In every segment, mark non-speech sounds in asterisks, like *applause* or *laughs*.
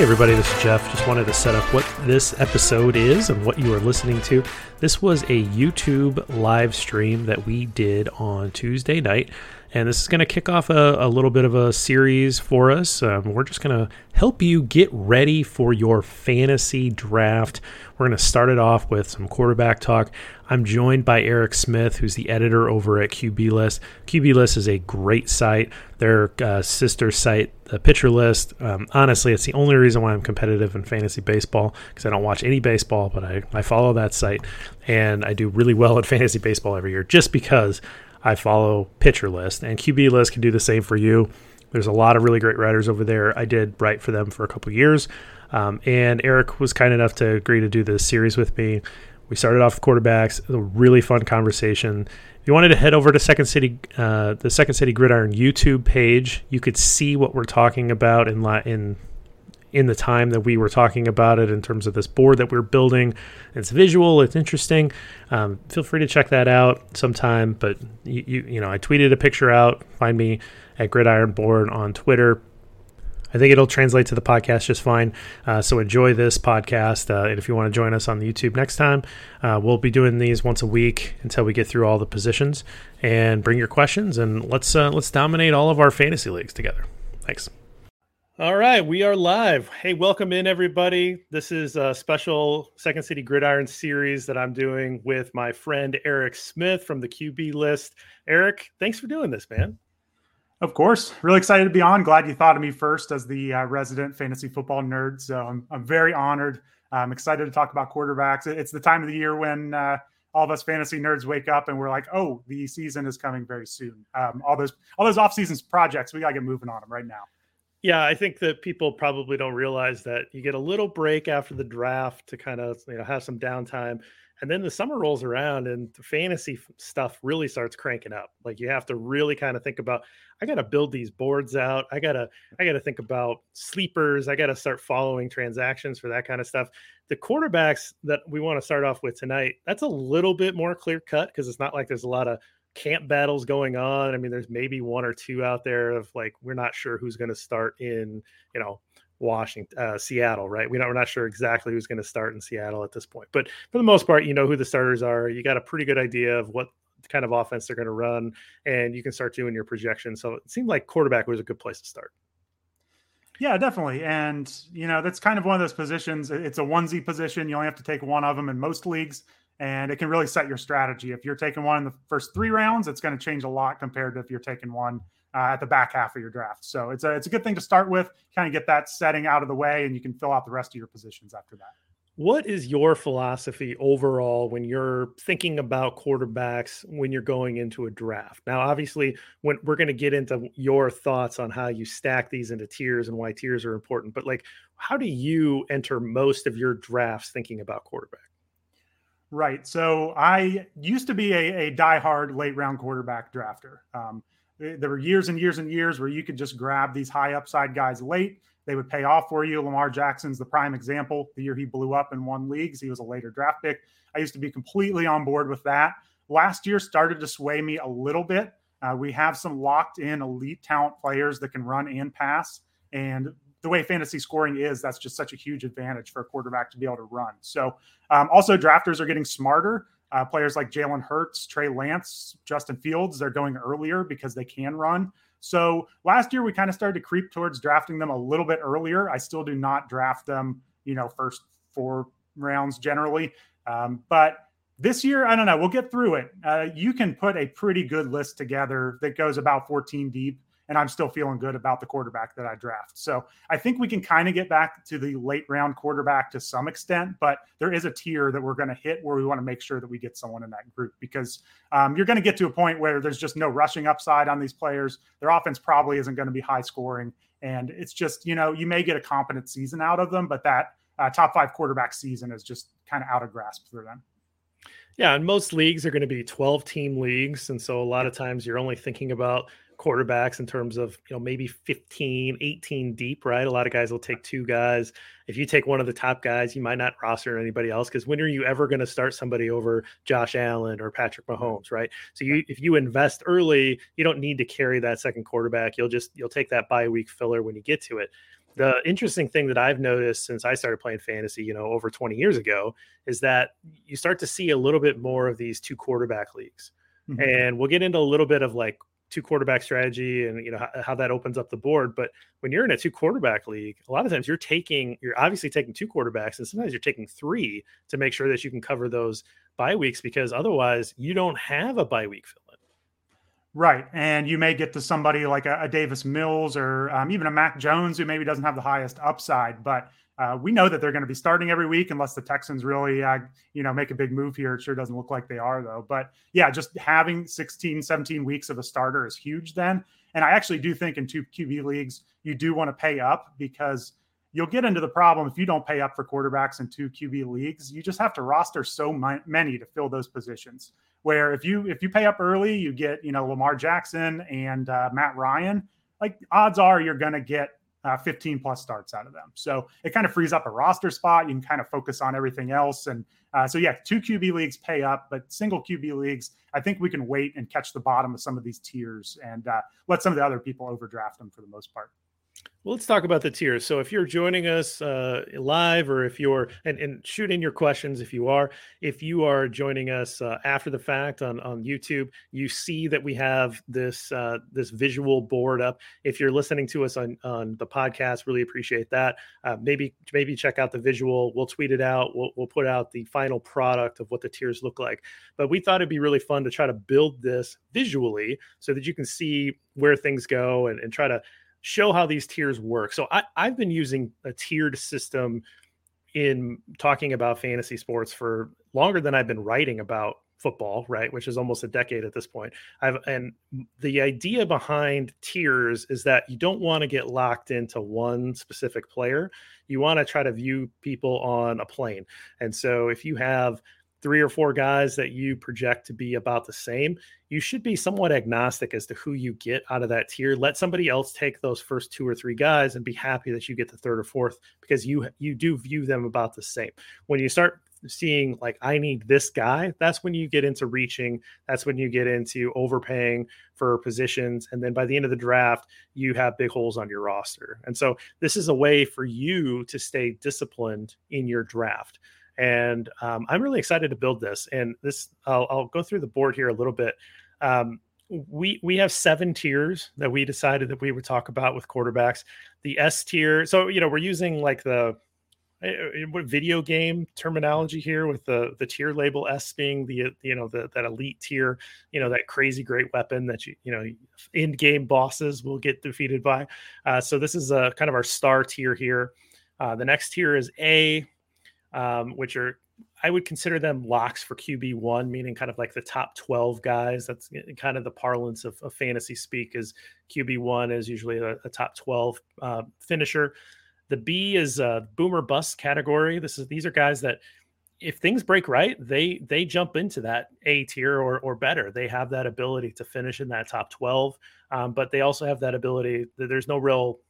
Hey, everybody, this is Jeff. Just wanted to set up what this episode is and what you are listening to. This was a YouTube live stream that we did on Tuesday night, and this is going to kick off a, a, little bit of a series for us. Um, we're just going to help you get ready for your fantasy draft. We're going to start it off with some quarterback talk. I'm joined by Erik Smith, who's the editor over at QB List. QB List is a great site. Their uh, sister site, the Pitcher List. Um, honestly, it's the only reason why I'm competitive in fantasy baseball because I don't watch any baseball, but I, I follow that site and I do really well at *laughs* fantasy baseball every year just because I follow Pitcher List. And QB List can do the same for you. There's a lot of really great writers over there. I did write for them for a couple years. Um, and Erik was kind enough to agree to do this series with me. We started off with quarterbacks. a really fun conversation. If you wanted to head over to Second City, uh, the Second City Gridiron YouTube page, you could see what we're talking about in in in the time that we were talking about it in terms of this board that we're building. It's visual, it's interesting. Um, feel free to check that out sometime. But you, you, you know, I tweeted a picture out. Find me at Gridiron Board on Twitter. I think it'll translate to the podcast just fine. Uh, so enjoy this podcast. Uh, and if you want to join us on the YouTube next time, uh, we'll be doing these once a week until we get through all the positions. And bring your questions and let's uh, let's dominate all of our fantasy leagues together. Thanks. All right, we are live. Hey, welcome in everybody. This is a special Second City Gridiron series that I'm doing with my friend Erik Smith from the QB List. Erik, thanks for doing this, man. Of course, really excited to be on. Glad you thought of me first as the uh, resident fantasy football nerd. So I'm, I'm very honored. I'm excited to talk about quarterbacks. It's the time of the year when uh, all of us fantasy nerds wake up and we're like, "Oh, the season is coming very soon." Um, all those all those off seasons projects, we gotta get moving on them right now. Yeah, I think that people probably don't realize that you get a little break after the draft to kind of you know have some downtime and then the summer rolls around and the fantasy stuff really starts cranking up. Like you have to really kind of think about i got to build these boards out. I got to i got to think about sleepers. I got to start following transactions for that kind of stuff. The quarterbacks that we want to start off with tonight that's a little bit more clear cut because it's not like there's a lot of camp battles going on i mean there's maybe one or two out there of like we're not sure who's going to start in you know Washington, uh, Seattle, right? We don't, we're not sure exactly who's going to start in Seattle at this point, but for the most part, you know who the starters are. You got a pretty good idea of what kind of offense they're going to run, and you can start doing your projection. So it seemed like quarterback was a good place to start. Yeah, definitely. And, you know, that's kind of one of those positions. It's a onesie position. You only have to take one of them in most leagues, and it can really set your strategy. If you're taking one in the first three rounds, it's going to change a lot compared to if you're taking one uh, at the back half of your draft. So it's a it's a good thing to start with, kind of get that setting out of the way, and you can fill out the rest of your positions after that. What is your philosophy overall when you're thinking about quarterbacks when you're going into a draft? Now, obviously, when we're going to get into your thoughts on how you stack these into tiers and why tiers are important, but like, how do you enter most of your drafts thinking about quarterback? Right. So I used to be a, a diehard late round quarterback drafter. Um, there were years and years and years where you could just grab these high upside guys late. They would pay off for you. Lamar Jackson's the prime example. The year he blew up and won leagues, he was a later draft pick. I used to be completely on board with that. Last year started to sway me a little bit. Uh, we have some locked in elite talent players that can run and pass. And the way fantasy scoring is, that's just such a huge advantage for a quarterback to be able to run. So, um, also, drafters are getting smarter. Uh, players like Jalen Hurts, Trey Lance, Justin Fields, they're going earlier because they can run. So last year we kind of started to creep towards drafting them a little bit earlier. I still do not draft them, you know, first four rounds generally. Um, but this year, I don't know. We'll get through it. Uh, you can put a pretty good list together that goes about 14 deep and I'm still feeling good about the quarterback that I draft. So I think we can kind of get back to the late round quarterback to some extent, but there is a tier that we're going to hit where we want to make sure that we get someone in that group because um, you're going to get to a point where there's just no rushing upside on these players. Their offense probably isn't going to be high scoring. And it's just, you know, you may get a competent season out of them, but that uh, top five quarterback season is just kind of out of grasp for them. Yeah, and most leagues are going to be 12 team leagues. And so a lot of times you're only thinking about quarterbacks in terms of you know maybe 15 18 deep right? A lot of guys will take two guys. If you take one of the top guys you might not roster anybody else because when are you ever going to start somebody over josh allen or patrick mahomes right? So you if you invest early you don't need to carry that second quarterback. You'll just you'll take that bye week filler when you get to it. The interesting thing that I've noticed since I started playing fantasy, you know, over 20 years ago, is that you start to see a little bit more of these two quarterback leagues. Mm-hmm. And we'll get into a little bit of like two quarterback strategy and you know how, how, that opens up the board but when you're in a two quarterback league a lot of times you're taking you're obviously taking two quarterbacks and sometimes you're taking three to make sure that you can cover those bye weeks because otherwise you don't have a bye week fill in right and you may get to somebody like a, a davis mills or um, even a mac jones who maybe doesn't have the highest upside but uh, we know that they're going to be starting every week unless the Texans really, uh, you know, make a big move here. It sure doesn't look like they are, though. But yeah, just having 16, 17 weeks of a starter is huge then. And I actually do think in two QB leagues, you do want to pay up because you'll get into the problem if you don't pay up for quarterbacks in two QB leagues. You just have to roster so many to fill those positions. Where if you if you pay up early, you get you know Lamar Jackson and uh, Matt Ryan. Like odds are you're going to get uh, 15 plus starts out of them. So it kind of frees up a roster spot. You can kind of focus on everything else. And uh, so, yeah, two QB leagues pay up, but single QB leagues, I think we can wait and catch the bottom of some of these tiers and uh, let some of the other people overdraft them for the most part. Well, let's talk about the tiers. So, if you're joining us uh, live, or if you're and, and shoot in your questions if you are, if you are joining us uh, after the fact on on YouTube, you see that we have this uh, this visual board up. If you're listening to us on on the podcast, really appreciate that. Uh, maybe maybe check out the visual. We'll tweet it out. We'll we'll put out the final product of what the tiers look like. But we thought it'd be really fun to try to build this visually so that you can see where things go and, and try to show how these tiers work. So I, I've been using a tiered system in talking about fantasy sports for longer than I've been writing about football, right? Which is almost a decade at this point. I've and the idea behind tiers is that you don't want to get locked into one specific player. You want to try to view people on a plane. And so if you have three or four guys that you project to be about the same, you should be somewhat agnostic as to who you get out of that tier. Let somebody else take those first two or three guys and be happy that you get the third or fourth because you you do view them about the same. When you start seeing like I need this guy, that's when you get into reaching, that's when you get into overpaying for positions and then by the end of the draft, you have big holes on your roster. And so this is a way for you to stay disciplined in your draft and um, I'm really excited to build this. And this, I'll, I'll, go through the board here a little bit. Um, we we have seven tiers that we decided that we would talk about with quarterbacks. The S tier, so you know, we're using like the eh, eh, video game terminology here with the the tier label S being the you know the that elite tier, you know that crazy great weapon that you you know in game bosses will get defeated by. Uh, so this is a kind of our star tier here. Uh, the next tier is A, um, which are I would consider them locks for QB one, meaning kind of like the top 12 guys. That's kind of the parlance of, of fantasy speak is QB one is usually a, a top 12 uh, finisher. The B is a boomer bust category. This is these are guys that if things break right, they they jump into that A tier or or better. They have that ability to finish in that top 12, um, but they also have that ability. That there's no real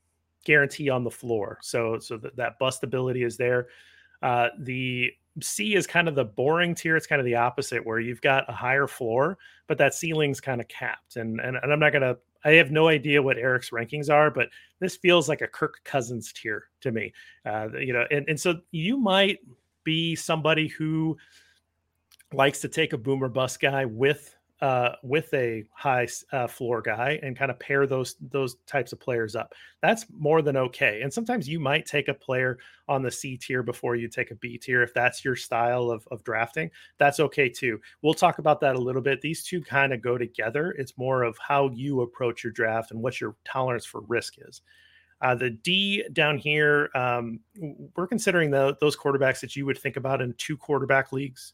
guarantee on the floor. So so that, that bust ability is there. Uh, the C is kind of the boring tier. It's kind of the opposite, where you've got a higher floor, but that ceiling's kind of capped. And and, and I'm not gonna. I have no idea what Erik's rankings are, but this feels like a Kirk Cousins tier to me. Uh, you know, and, and so you might be somebody who likes to take a boomer bust guy with uh, with a high uh, floor guy and kind of pair those those types of players up. That's more than okay. And sometimes you might take a player on the C tier before you take a B tier if that's your style of, of drafting. That's okay too. We'll talk about that a little bit. These two kind of go together. It's more of how you approach your draft and what your tolerance for risk is. Uh, the D down here, um, we're considering the, those quarterbacks that you would think about in two quarterback leagues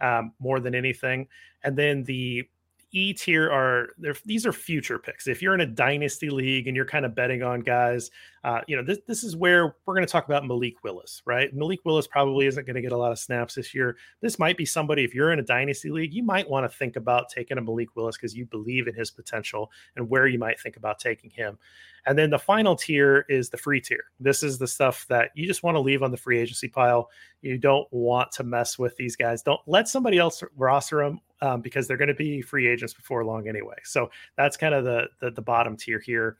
um, more than anything. And then the E tier are these are future picks. If you're in a dynasty league and you're kind of betting on guys, uh, you know this this is where we're going to talk about Malik Willis, right? Malik Willis probably isn't going to get a lot of snaps this year. This might be somebody if you're in a dynasty league, you might want to think about taking a Malik Willis because you believe in his potential and where you might think about taking him. And then the final tier is the free tier. This is the stuff that you just want to leave on the free agency pile. You don't want to mess with these guys. Don't let somebody else roster them um, because they're going to be free agents before long anyway. So that's kind of the the, the bottom tier here.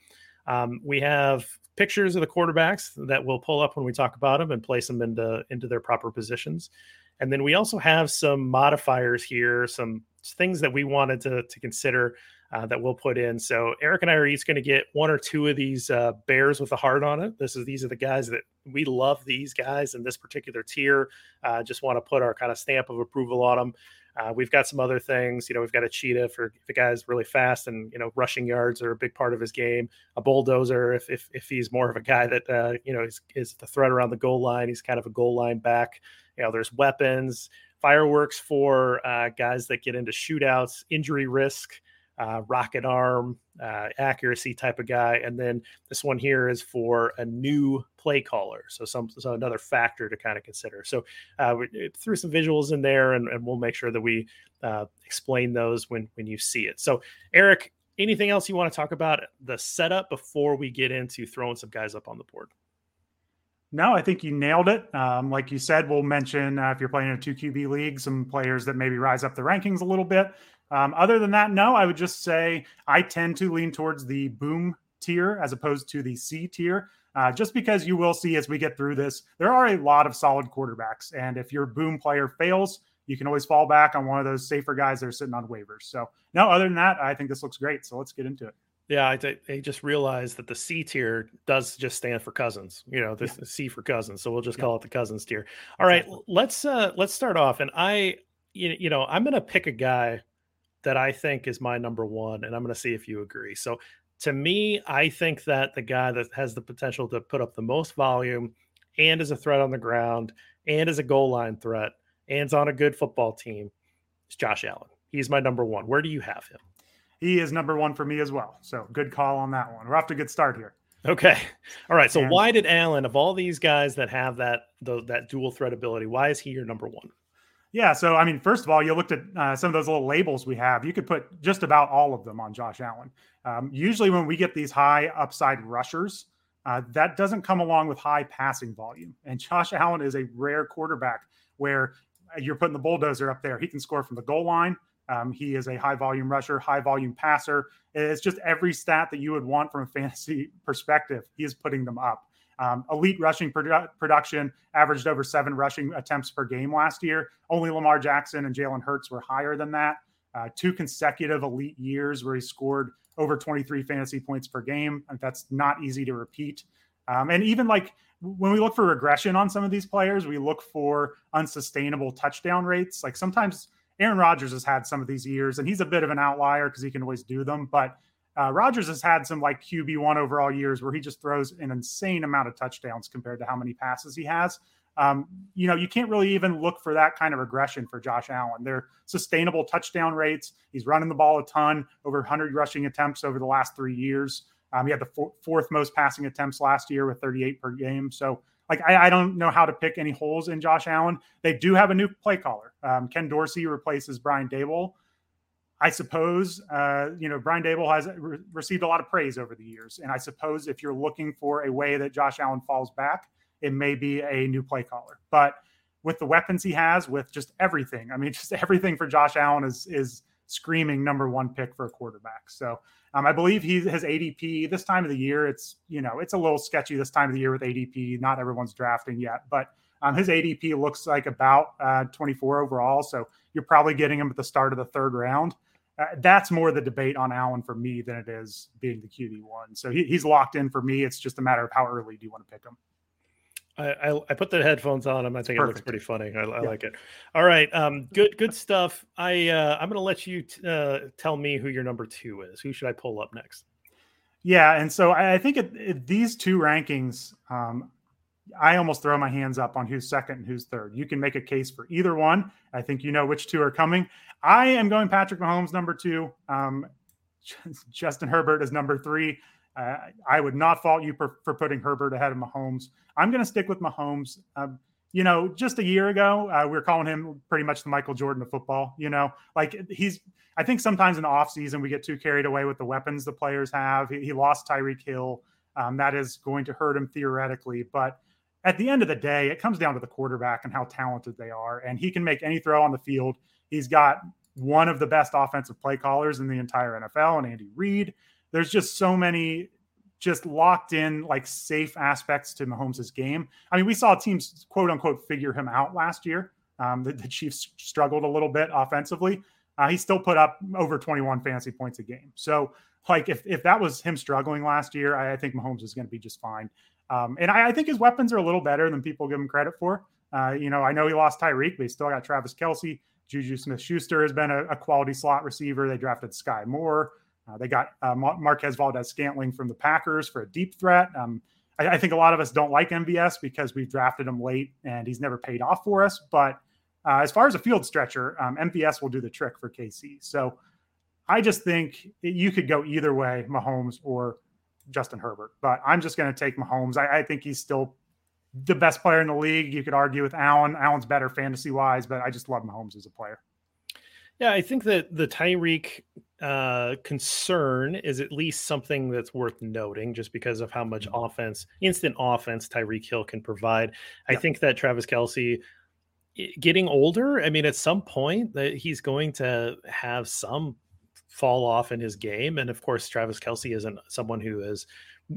Um, we have pictures of the quarterbacks that we'll pull up when we talk about them and place them into into their proper positions. And then we also have some modifiers here, some things that we wanted to, to consider uh, that we'll put in. So Erik and I are each going to get one or two of these uh, bears with a heart on it. This is these are the guys that we love. These guys in this particular tier. Uh, just want to put our kind of stamp of approval on them. Uh, we've got some other things. You know, we've got a cheetah for if the guy's really fast and you know rushing yards are a big part of his game. A bulldozer if if, if he's more of a guy that uh, you know is is the threat around the goal line. He's kind of a goal line back. You know, there's weapons, fireworks for uh, guys that get into shootouts, injury risk uh, rocket arm, uh, accuracy type of guy. And then this one here is for a new play caller. So some so another factor to kind of consider. So uh, we threw some visuals in there, and, and we'll make sure that we uh, explain those when when you see it. So Erik, anything else you want to talk about the setup before we get into throwing some guys up on the board? No, I think you nailed it. Um, like you said, we'll mention uh, if you're playing in a two QB league, some players that maybe rise up the rankings a little bit. Um, other than that, no, I would just say I tend to lean towards the boom tier as opposed to the C tier. Uh, just because you will see as we get through this, there are a lot of solid quarterbacks. And if your boom player fails, you can always fall back on one of those safer guys that are sitting on waivers. So, no, other than that, I think this looks great. So let's get into it. Yeah, I, I just realized that the C tier does just stand for cousins. You know, this yeah. C for cousins. So we'll just yeah. call it the cousins tier. All exactly. right, let's uh let's start off. And I, you know, I'm gonna pick a guy that I think is my number one, and I'm going to see if you agree. So, to me, I think that the guy that has the potential to put up the most volume and is a threat on the ground and is a goal line threat and is on a good football team is Josh Allen. He's my number one. Where do you have him? He is number one for me as well. So, good call on that one. We're off to a good start here. Okay. All right. So, and, why did Allen, of all these guys that have that the, that dual threat ability, why is he your number one? Yeah. So, I mean, first of all, you looked at uh, some of those little labels we have. You could put just about all of them on Josh Allen. Um, usually, when we get these high upside rushers, uh, that doesn't come along with high passing volume. And Josh Allen is a rare quarterback where you're putting the bulldozer up there. He can score from the goal line. Um, he is a high volume rusher, high volume passer. It's just every stat that you would want from a *laughs* fantasy perspective. He is putting them up. Um, elite rushing produ- production averaged over seven rushing attempts per game last year. Only Lamar Jackson and Jalen Hurts were higher than that. Uh, two consecutive elite years where he scored over 23 fantasy points per game. That's not easy to repeat. Um, and even like when we look for regression on some of these players, we look for unsustainable touchdown rates. Like sometimes Aaron Rodgers has had some of these years, and he's a bit of an outlier because he can always do them. But uh, Rodgers has had some like QB one overall years where he just throws an insane amount of touchdowns compared to how many passes he has. Um, you know, you can't really even look for that kind of regression for Josh Allen. They're sustainable touchdown rates. He's running the ball a ton, over 100 rushing attempts over the last three years. Um, he had the four, fourth most passing attempts last year with 38 per game. So, like, I, I, don't know how to pick any holes in Josh Allen. They do have a new play caller. Um, Ken Dorsey replaces Brian Daboll. I suppose, uh, you know, Brian Daboll has re- received a lot of praise over the years. And I suppose if you're looking for a way that Josh Allen falls back, it may be a new play caller. But with the weapons he has, with just everything. I mean, *laughs* just everything for Josh Allen is is screaming number one pick for a quarterback. So um, I believe he has ADP this time of the year. It's you know it's a little sketchy this time of the year with ADP. Not everyone's drafting yet, but um, his ADP looks like about uh, 24 overall. So you're probably getting him at the start of the third round. Uh, that's more the debate on Allen for me than it is being the QB one. So he, he's locked in for me. It's just a matter of how early do you want to pick him. I, I, I put the headphones on him. I think Perfect. it looks pretty funny. I, I yeah. like it. All right, um, good good stuff. I uh, I'm going to let you t- uh, tell me who your number two is. Who should I pull up next? Yeah, and so I think it, it, these two rankings, um, I almost throw my hands up on who's second and who's third. You can make a case for either one. I think you know which two are coming. I am going Patrick Mahomes number two. Um, *laughs* Justin Herbert is number three. Uh, I would not fault you for, for, putting Herbert ahead of Mahomes. I'm going to stick with Mahomes. Um, you know, just a year ago, uh, we were calling him pretty much the Michael Jordan of football. You know, like he's, I think sometimes in the offseason we get too carried away with the weapons the players have. He, he lost Tyreek Hill. Um, that is going to hurt him theoretically. But at the end of the day, it comes down to the quarterback and how talented they are. And he can make any throw on the field. He's got one of the best offensive play callers in the entire NFL and Andy Reid there's just so many just locked in like safe aspects to Mahomes' game. I mean, we saw teams quote unquote figure him out last year. Um, the, the, Chiefs struggled a little bit offensively. Uh, he still put up over 21 fantasy points a game. So, like, if, if that was him struggling last year, I, I think Mahomes is going to be just fine. Um, and I, I, think his weapons are a little better than people give him credit for. Uh, you know, I know he lost Tyreek, but he still got Travis Kelce. Juju Smith Schuster has been a, a, quality slot receiver. They drafted Skyy Moore. Uh, they got uh, Marquez Valdes Scantling from the Packers for a deep threat. Um, I, I, think a lot of us don't like MVS because we've drafted him late and he's never paid off for us. But uh, as far as a field stretcher, um, MVS will do the trick for KC. So I just think you could go either way, Mahomes or Justin Herbert. But I'm just going to take Mahomes. I, I think he's still the best player in the league. You could argue with Allen. Allen's better fantasy wise, but I just love Mahomes as a player. Yeah, I think that the Tyreek uh, concern is at least something that's worth noting just because of how much mm-hmm. offense, instant offense, Tyreek Hill can provide. I think that Travis Kelce getting older, I mean, at some point that he's going to have some fall off in his game. And of course, Travis Kelce isn't someone who has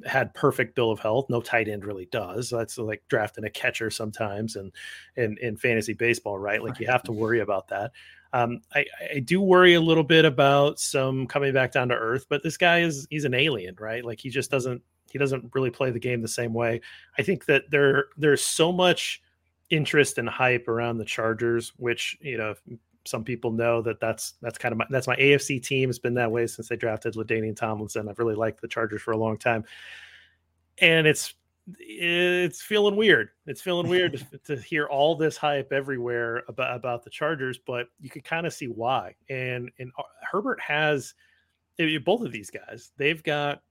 had perfect bill of health. No tight end really does. That's like drafting a catcher sometimes and in, in fantasy baseball, right? Like you have to worry about that. Um, I, I do worry a little bit about some coming back down to earth, but this guy is he's an alien, right? Like he just doesn't he doesn't really play the game the same way. I think that there there's so much interest and hype around the Chargers, which you know some people know that that's that's kind of my that's my AFC team. It's been that way since they drafted LaDainian Tomlinson. I've really liked the Chargers for a long time, and it's it's feeling weird. It's feeling weird to, *laughs* to, hear all this hype everywhere about about the Chargers, but you could kind of see why. And and uh, Herbert has both of these guys. They've got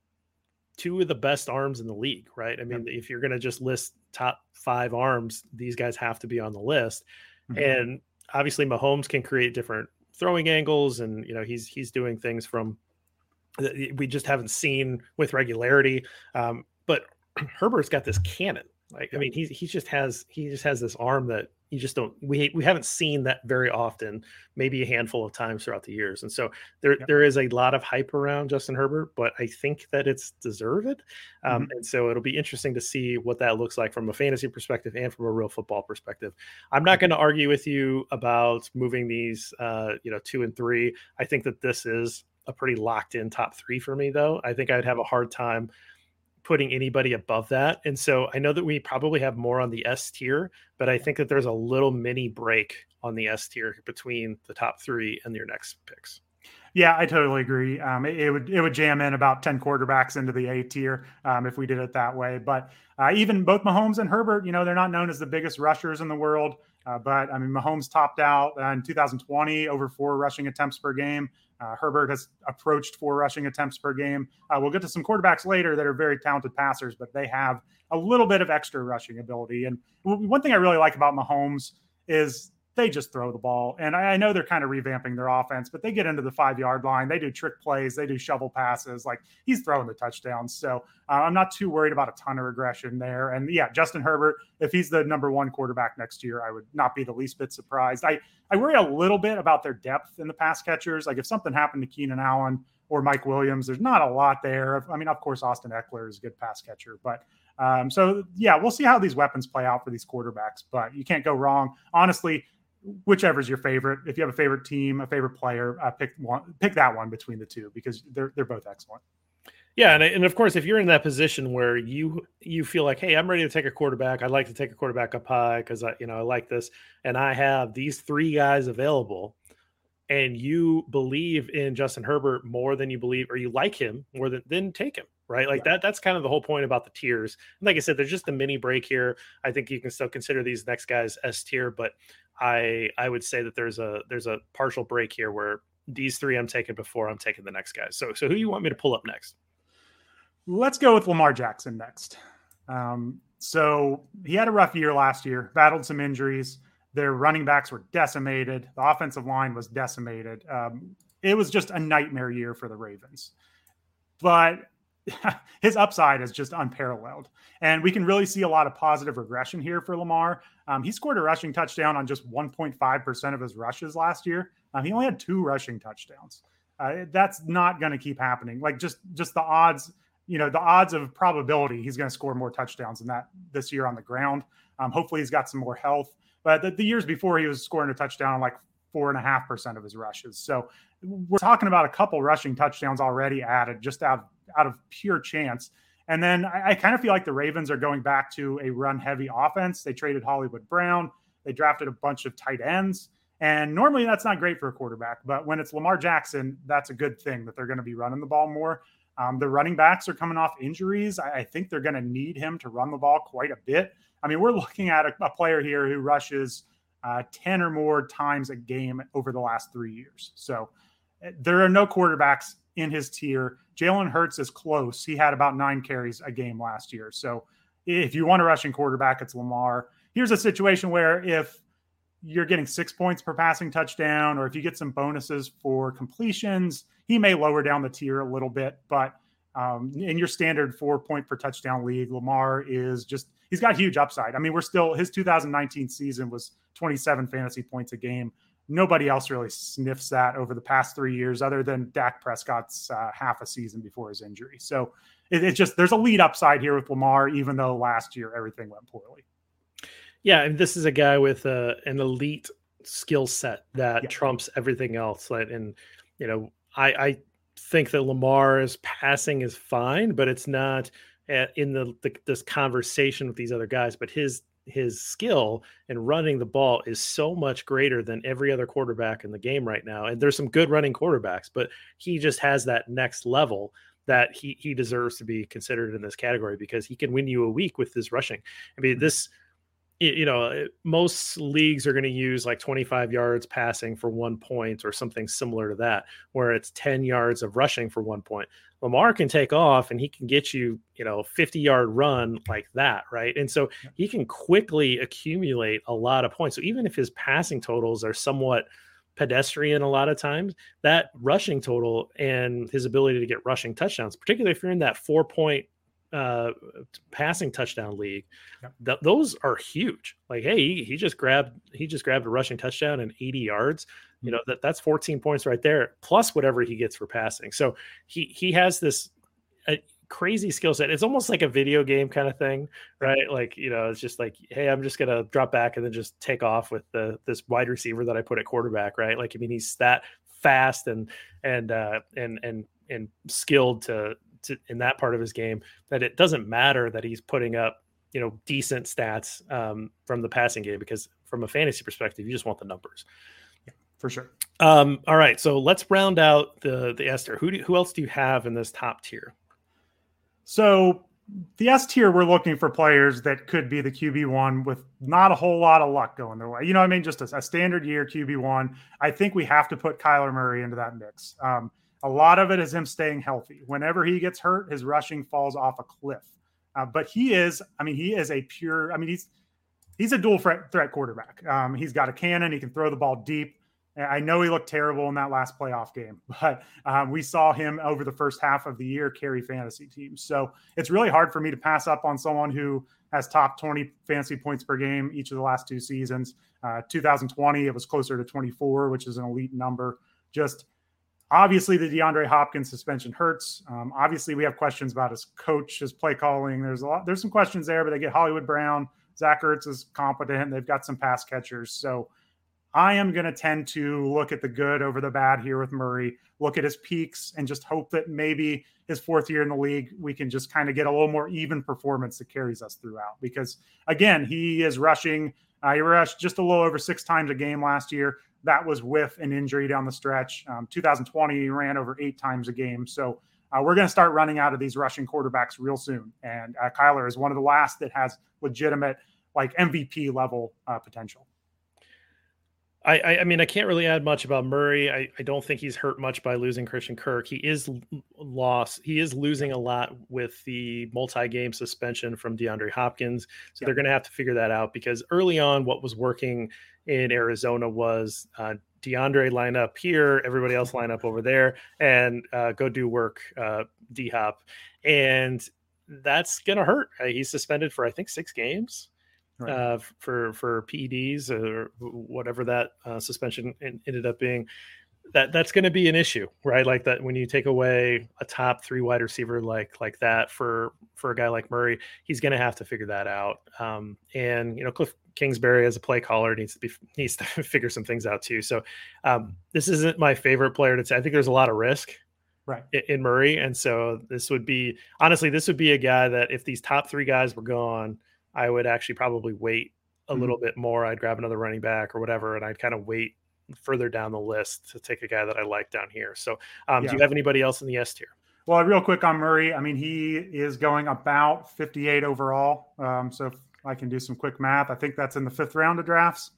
two of the best arms in the league, right? I mean, if you're going to just list top five arms, these guys have to be on the list. Mm-hmm. And obviously, Mahomes can create different throwing angles, and you know he's he's doing things from we just haven't seen with regularity. Um, but *clears throat* Herbert's got this cannon. Like, I mean, he he just has he just has this arm that you just don't we we haven't seen that very often, maybe a handful of times throughout the years. And so there yeah. there is a lot of hype around Justin Herbert, but I think that it's deserved. Um, mm-hmm. And so it'll be interesting to see what that looks like from a fantasy perspective and from a real football perspective. I'm not going to argue with you about moving these, uh, you know, two and three. I think that this is a pretty locked in top three for me, though. I think I'd have a hard time putting anybody above that. And so I know that we probably have more on the S tier, but I think that there's a little mini break on the S tier between the top three and your next picks. Yeah, I totally agree. Um, it, it, would it would jam in about ten quarterbacks into the A tier um, if we did it that way. But uh, even both Mahomes and Herbert, you know, they're not known as the biggest rushers in the world. Uh, but I mean, Mahomes topped out in 2020 over four rushing attempts per game. Uh, Herbert has approached four rushing attempts per game. Uh, we'll get to some quarterbacks later that are very talented passers, but they have a little bit of extra rushing ability. And one thing I really like about Mahomes is they just throw the ball. And I, I know they're kind of revamping their offense, but they get into the five yard line. They do trick plays, they do shovel passes. Like he's throwing the touchdowns. So uh, I'm not too worried about a ton of regression there. And yeah, Justin Herbert, if he's the number one quarterback next year, I would not be the least bit surprised. I, I worry a little bit about their depth in the pass catchers. Like if something happened to Keenan Allen or Mike Williams, there's not a lot there. I mean, of course, Austin Ekeler is a good pass catcher, but um, so yeah, we'll see how these weapons play out for these quarterbacks. But you can't go wrong. Honestly, whichever's your favorite. If you have a favorite team, a favorite player, uh, pick one, pick that one between the two because they're they're both excellent. Yeah, and, and of course, if you're in that position where you you feel like, hey, I'm ready to take a quarterback, I'd like to take a quarterback up high because I you know I like this, and I have these three guys available, and you believe in Justin Herbert more than you believe, or you like him more than then take him right? Like yeah. that. That's kind of the whole point about the tiers. And like I said, there's just a mini break here. I think you can still consider these next guys S tier, but I I would say that there's a there's a partial break here where these three I'm taking before I'm taking the next guys. So so who you want me to pull up next? Let's go with Lamar Jackson next. Um, so he had a rough year last year, battled some injuries. Their running backs were decimated. The offensive line was decimated. Um, it was just a nightmare year for the Ravens. But *laughs* his upside is just unparalleled. And we can really see a lot of positive regression here for Lamar. Um, he scored a rushing touchdown on just 1.5% of his rushes last year. Um, he only had two rushing touchdowns. Uh, that's not going to keep happening. Like just just the odds, you know, the odds of probability he's going to score more touchdowns than that this year on the ground. Um, hopefully he's got some more health. But the, the years before he was scoring a touchdown on like four and a half percent of his rushes. So we're talking about a couple rushing touchdowns already added just out out of pure chance. And then I, I kind of feel like the Ravens are going back to a run heavy offense. They traded Hollywood Brown, they drafted a bunch of tight ends. And normally that's not great for a quarterback, but when it's Lamar Jackson, that's a good thing that they're going to be running the ball more. Um, the running backs are coming off injuries. I, I think they're going to need him to run the ball quite a bit. I mean, we're looking at a, a player here who rushes uh, 10 or more times a game over the last three years. So eh, there are no quarterbacks in his tier. Jalen Hurts is close. He had about nine carries a game last year. So if you want a rushing quarterback, it's Lamar. Here's a situation where if you're getting six points per passing touchdown, or if you get some bonuses for completions, he may lower down the tier a little bit. But um, in your standard four point per touchdown league, Lamar is just, he's got huge upside. I mean, we're still, his 2019 season was 27 fantasy points a game nobody else really sniffs that over the past three years, other than Dak Prescott's uh, half a season before his injury. So it, it's just there's a lead upside here with Lamar, even though last year everything went poorly. Yeah, and this is a guy with uh, an elite skill set that yeah. trumps everything else. And you know, I, I think that Lamar's passing is fine, but it's not uh, in the, the this conversation with these other guys. But his his skill in running the ball is so much greater than every other quarterback in the game right now. And there's some good running quarterbacks, but he just has that next level that he he deserves to be considered in this category because he can win you a week with his rushing. I mean, mm-hmm. this you know, uh, most leagues are going to use like 25 yards passing for one point or something similar to that, where it's 10 yards of rushing for one point. Lamar can take off and he can get you, you know, 50 yard run like that, right? And so he can quickly accumulate a lot of points. So even if his passing totals are somewhat pedestrian a lot of times, that rushing total and his ability to get rushing touchdowns, particularly if you're in that four point uh, passing touchdown league, yep. th- those are huge. Like, hey, he, he, just grabbed he just grabbed a rushing touchdown and 80 yards. Mm-hmm. You know that that's 14 points right there, plus whatever he gets for passing. So he he has this crazy skill set. It's almost like a video game kind of thing, right? Like you know, it's just like, hey, I'm just gonna drop back and then just take off with the this wide receiver that I put at quarterback, right? Like, I mean, he's that fast and and uh, and and and skilled to to, in that part of his game that it doesn't matter that he's putting up you know decent stats um, from the passing game because from a fantasy perspective you just want the numbers yeah, for sure um, all right so let's round out the the S tier who do, who else do you have in this top tier so the S tier, we're looking for players that could be the QB one with not a whole lot of luck going their way. You know, I mean, just a, a standard year QB one. I think we have to put Kyler Murray into that mix. Um, a lot of it is him staying healthy. Whenever he gets hurt, his rushing falls off a cliff. Uh, but he is, I mean, he is a pure, I mean, he's he's a dual threat, quarterback. Um, he's got a cannon. He can throw the ball deep. I know he looked terrible in that last playoff game, *laughs* but um, we saw him over the first half of the year carry fantasy teams. So it's really hard for me to pass up on someone who has top 20 fantasy points per game each of the last two seasons. Uh, 2020, it was closer to 24, which is an elite number. Just obviously, the DeAndre Hopkins suspension hurts. Um, obviously, we have questions about his coach, his play calling. There's a lot, there's some questions there, but they get Hollywood Brown. Zach Ertz is competent. They've got some pass catchers. So I am going to tend to look at the good over the bad here with Murray, look at his peaks, and just hope that maybe his fourth year in the league, we can just kind of get a little more even performance that carries us throughout. Because again, he is rushing. Uh, he rushed just a little over six times a game last year. That was with an injury down the stretch. Um, 2020, he ran over eight times a game. So uh, we're going to start running out of these rushing quarterbacks real soon. And uh, Kyler is one of the last that has legitimate, like MVP level uh, potential. I, I, mean, I can't really add much about Murray. I, I don't think he's hurt much by losing Christian Kirk. He is lost. He is losing a lot with the multi-game suspension from DeAndre Hopkins. So they're going to have to figure that out because early on, what was working in Arizona was uh, DeAndre line up here, everybody else line up over there, and uh, go do work, uh, D Hop, and that's going to hurt. Uh, he's suspended for I think six games right. uh, for for PEDs or whatever that uh, suspension ended up being. That that's going to be an issue, right? Like that when you take away a top three wide receiver like like that for for a guy like Murray, he's going to have to figure that out. Um, and you know, Cliff Kingsbury as a play caller needs to be *laughs* needs to *laughs* figure some things out too. So um, this isn't my favorite player to say. I think there's a lot of risk right in Murray, and so this would be honestly this would be a guy that if these top three guys were gone I would actually probably wait a mm-hmm. little bit more. I'd grab another running back or whatever, and I'd kind of wait further down the list to take a guy that I like down here. So, um, yeah. do you have anybody else in the S tier? Well, real quick on Murray. I mean, he is going about 58 overall. Um, so, I can do some quick math, I think that's in the fifth round of drafts.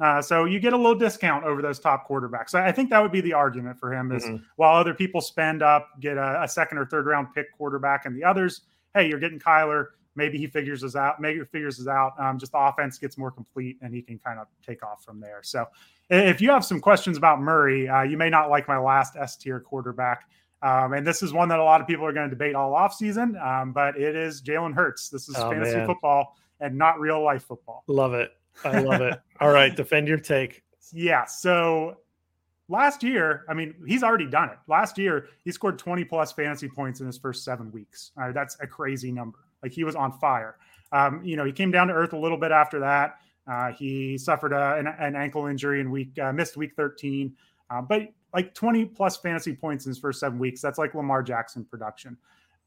Uh, so you get a little discount over those top quarterbacks. I think that would be the argument for him is mm-hmm. while other people spend up, get a, a, second or third round pick quarterback, and the others, hey, you're getting Kyler maybe he figures this out. Maybe he figures this out. Um, just the offense gets more complete, and he can kind of take off from there. So, if you have some questions about Murray, uh, you may not like my last S tier quarterback. Um, and this is one that a lot of people are going to debate all offseason, um, but it is Jalen Hurts. This is oh, fantasy man. football and not real life football. Love it. I love it. *laughs* All right, defend your take. Yeah. So last year, I mean, he's already done it. Last year, he scored 20 plus fantasy points in his first seven weeks. That's a crazy number. Like he was on fire. Um, you know, he came down to earth a little bit after that. Uh, he suffered a, an, an, ankle injury and week uh, missed week 13, uh, but like 20 plus fantasy points in his first seven weeks. That's like Lamar Jackson production,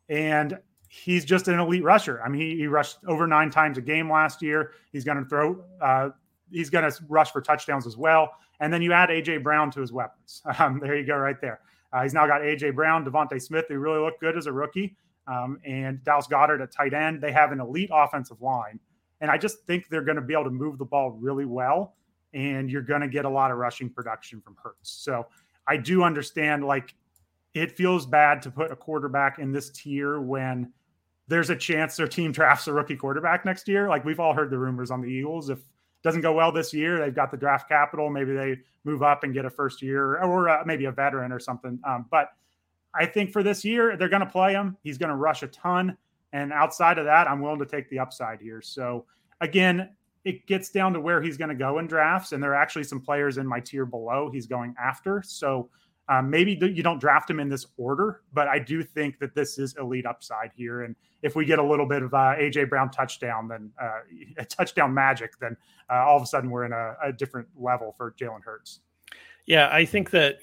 and he's just an elite rusher. I mean, he, he rushed over nine times a game last year. He's going to throw. Uh, he's going to rush for touchdowns as well. And then you add AJ Brown to his weapons. *laughs* Um, there you go, right there. Uh, he's now got AJ Brown, DeVonta Smith, who really looked good as a rookie um, and Dallas Goedert at tight end. They have an elite offensive line. And I just think they're going to be able to move the ball really well. And you're going to get a lot of rushing production from Hurts. So I do understand, like, it feels bad to put a quarterback in this tier when there's a chance their team *laughs* drafts a rookie quarterback next year. Like, we've all heard the rumors on the Eagles. If doesn't go well this year, they've got the draft capital. Maybe they move up and get a first year or uh, maybe a veteran or something. Um, but I think for this year, they're going to play him. He's going to rush a ton. And outside of that, I'm willing to take the upside here. So again, it gets down to where he's going to go in drafts. And there are actually some players in my tier below he's going after. So um, maybe you don't draft him in this order, but I do think that this is elite upside here. And if we get a little bit of uh, AJ Brown touchdown, then uh, a *laughs* touchdown magic, then uh, all of a sudden we're in a, a different level for Jalen Hurts. Yeah, I think that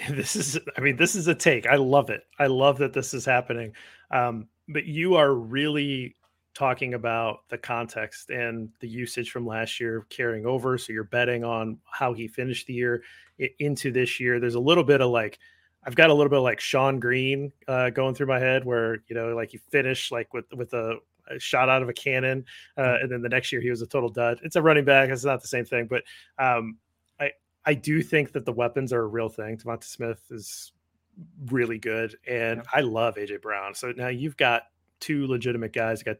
*laughs* this is i mean this is a take i love it i love that this is happening um, but you are really talking about the context and the usage from last year carrying over so you're betting on how he finished the year into this year there's a little bit of like i've got a little bit of like Sean Green uh, going through my head where you know like you finish like with with a, a shot out of a cannon uh, mm. and then the next year he was a total dud it's a running back it's not the same thing but um, I do think that the weapons are a real thing. DeVonta Smith is really good, and yeah. I love AJ Brown. So now you've got two legitimate guys. You got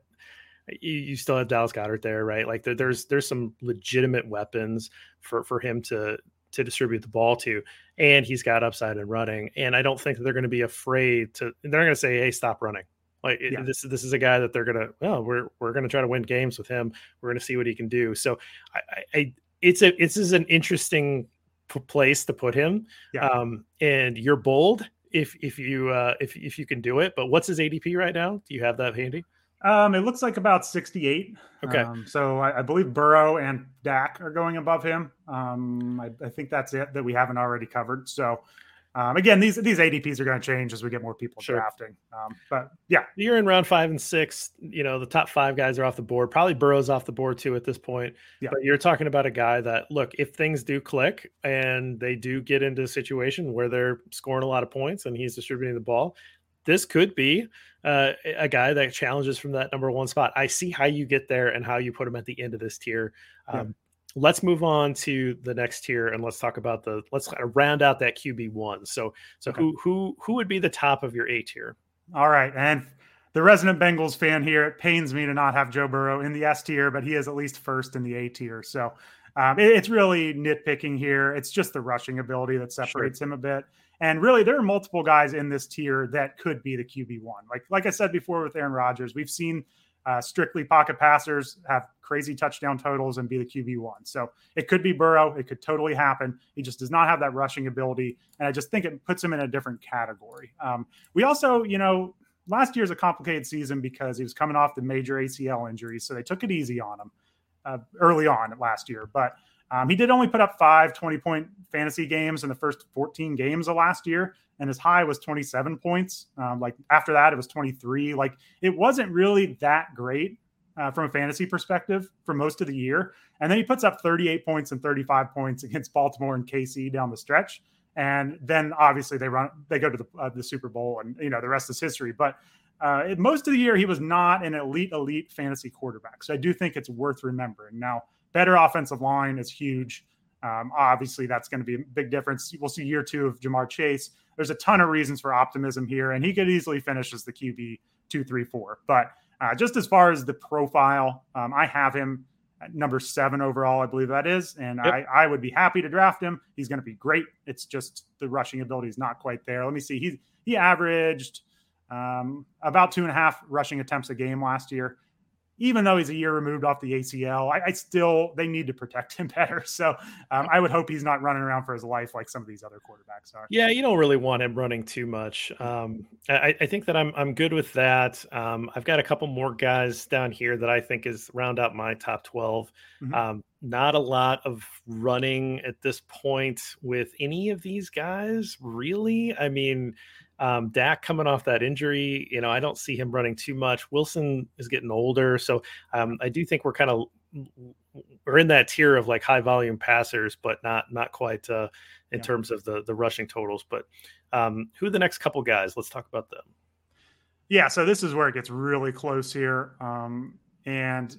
you, still have Dallas Goedert there, right? Like there, there's there's some legitimate weapons for for him to to distribute the ball to, and he's got upside and running. And I don't think that they're going to be afraid to. They're going to say, "Hey, stop running." Like yeah. this, this is a guy that they're gonna. Well, we're we're gonna try to win games with him. We're gonna see what he can do. So, I, I it's a this is an interesting p- place to put him. Yeah. Um, and you're bold if if you uh if if you can do it. But what's his ADP right now? Do you have that handy? Um, it looks like about 68. Okay. Um, so I, I, believe Burrow and Dak are going above him. Um, I, I, think that's it that we haven't already covered. So um, again, these these ADPs are going to change as we get more people sure. drafting. Um, but yeah, you're in round five and six. You know, the top five guys are off the board. Probably Burrow's off the board too at this point. Yeah. But you're talking about a guy that look, if things do click and they do get into a situation where they're scoring a lot of points and he's distributing the ball, this could be uh, a guy that challenges from that number one spot. I see how you get there and how you put him at the end of this tier. Um, yeah let's move on to the next tier and let's talk about the let's kind of round out that QB one. So so okay. who who who would be the top of your A tier? All right, and the resident Bengals fan here, it pains me to not have Joe Burrow in the S tier, but he is at least first in the A tier. So um, it, it's really nitpicking here. It's just the rushing ability that separates sure. him a bit. And really, there are multiple guys in this tier that could be the QB one. Like like I said before with Aaron Rodgers, we've seen uh, strictly pocket passers have crazy touchdown totals and be the QB one. So it could be Burrow. It could totally happen. He just does not have that rushing ability. And I just think it puts him in a different category. Um, we also, you know, last year's a complicated season because he was coming off the major ACL injuries. So they took it easy on him uh, early on last year. But um, he did only put up five 20 point fantasy games in the first 14 games of last year and his high was 27 points. Um, like after that, it was 23. Like it wasn't really that great uh, from a fantasy perspective for most of the year. And then he puts up 38 points and 35 points *laughs* against Baltimore and KC down the stretch. And then obviously they run, they go to the, uh, the Super Bowl, and you know the rest is history. But uh, most of the year, he was not an elite, elite fantasy quarterback. So I do think it's worth remembering. Now, better offensive line is huge. Um, obviously, that's going to be a big difference. We'll see year two of Ja'Marr Chase. There's a ton of reasons for optimism here, and he could easily finish as the QB two, three, four. But uh, just as far as the profile, um, I have him at number seven overall, I believe that is, and yep. I, I would be happy to draft him. He's going to be great. It's just the rushing ability is not quite there. Let me see. He he averaged um, about two and a half rushing attempts a game last year even though he's a year removed off the ACL, I, I still they need to protect *laughs* him better. So um, I would hope he's not running around for his life like some of these other quarterbacks are. Yeah, you don't really want him running too much. Um, I, I, think that I'm I'm good with that. Um, I've got a couple more guys down here that I think is round out my top 12 mm-hmm. Um, not a lot of running at this point with any of these guys, really. I mean. Um, Dak coming off that injury, you know, I don't see him running too much. Wilson is getting older, so um, I do think we're kind of we're in that tier of like high volume passers, but not not quite uh, in yeah. terms of the the rushing totals. But um, who are the next couple guys? Let's talk about them. Yeah, so this is where it gets really close here, um, and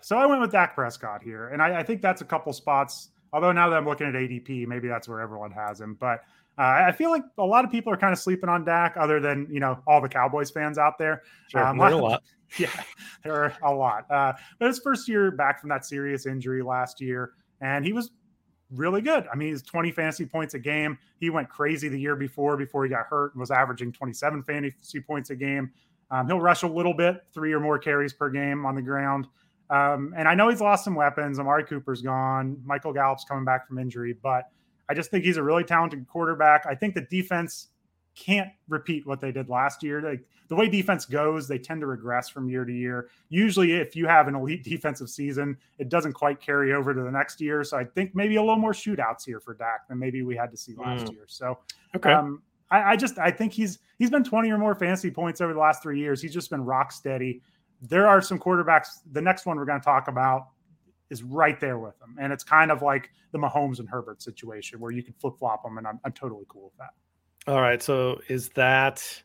so I went with Dak Prescott here, and I, I think that's a couple spots. Although now that I'm looking at ADP, maybe that's where everyone has him, but uh, I feel like a lot of people are kind of sleeping on Dak, other than you know all the Cowboys fans out there. Sure, um, there are a *laughs* lot. Yeah, there are a lot. Uh, but his first year back from that serious injury last year, and he was really good. I mean, he's 20 fantasy points a game. He went crazy the year before, before he got hurt, and was averaging 27 fantasy points a game. Um, he'll rush a little bit, three or more carries per game on the ground. Um, and I know he's lost some weapons. Amari Cooper's gone. Michael Gallup's coming back from injury, but I just think he's a really talented quarterback. I think the defense can't repeat what they did last year. Like the way defense goes, they tend to regress from year to year. Usually, if you have an elite *laughs* defensive season, it doesn't quite carry over to the next year. So I think maybe a little more shootouts here for Dak than maybe we had to see last mm. year. So okay. Um, I, I just I think he's he's been 20 or more fantasy points over the last three years. He's just been rock steady. There are some quarterbacks. The next one we're going to talk about is right there with them. And it's kind of like the Mahomes and Herbert situation where you can flip flop them. And I'm, I'm totally cool with that. All right. So is that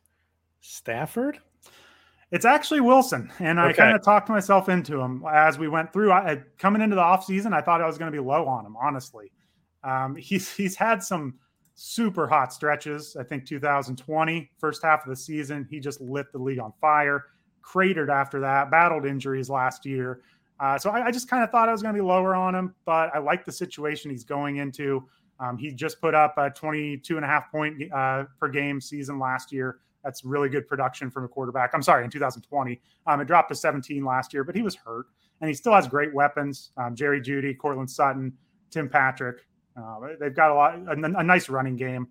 Stafford? It's actually Wilson, and I kind of talked myself into him as we went through. I, coming into the offseason, I thought I was going to be low on him. Honestly, um, *laughs* he's he's had some super hot stretches. I think 2020, first half of the season, he just lit the league on fire cratered after that, battled injuries last year. Uh, so I, I just kind of thought I was going to be lower on him, but I like the situation he's going into. Um, he just put up a 22 and a half point uh, per game season last year. That's really good production from a quarterback. I'm sorry, in 2020. Um, it dropped to 17 last year, but he was hurt. And he still has great weapons um, Jerry Jeudy, Courtland Sutton, Tim Patrick. Uh, they've got a lot, a, a, nice running game.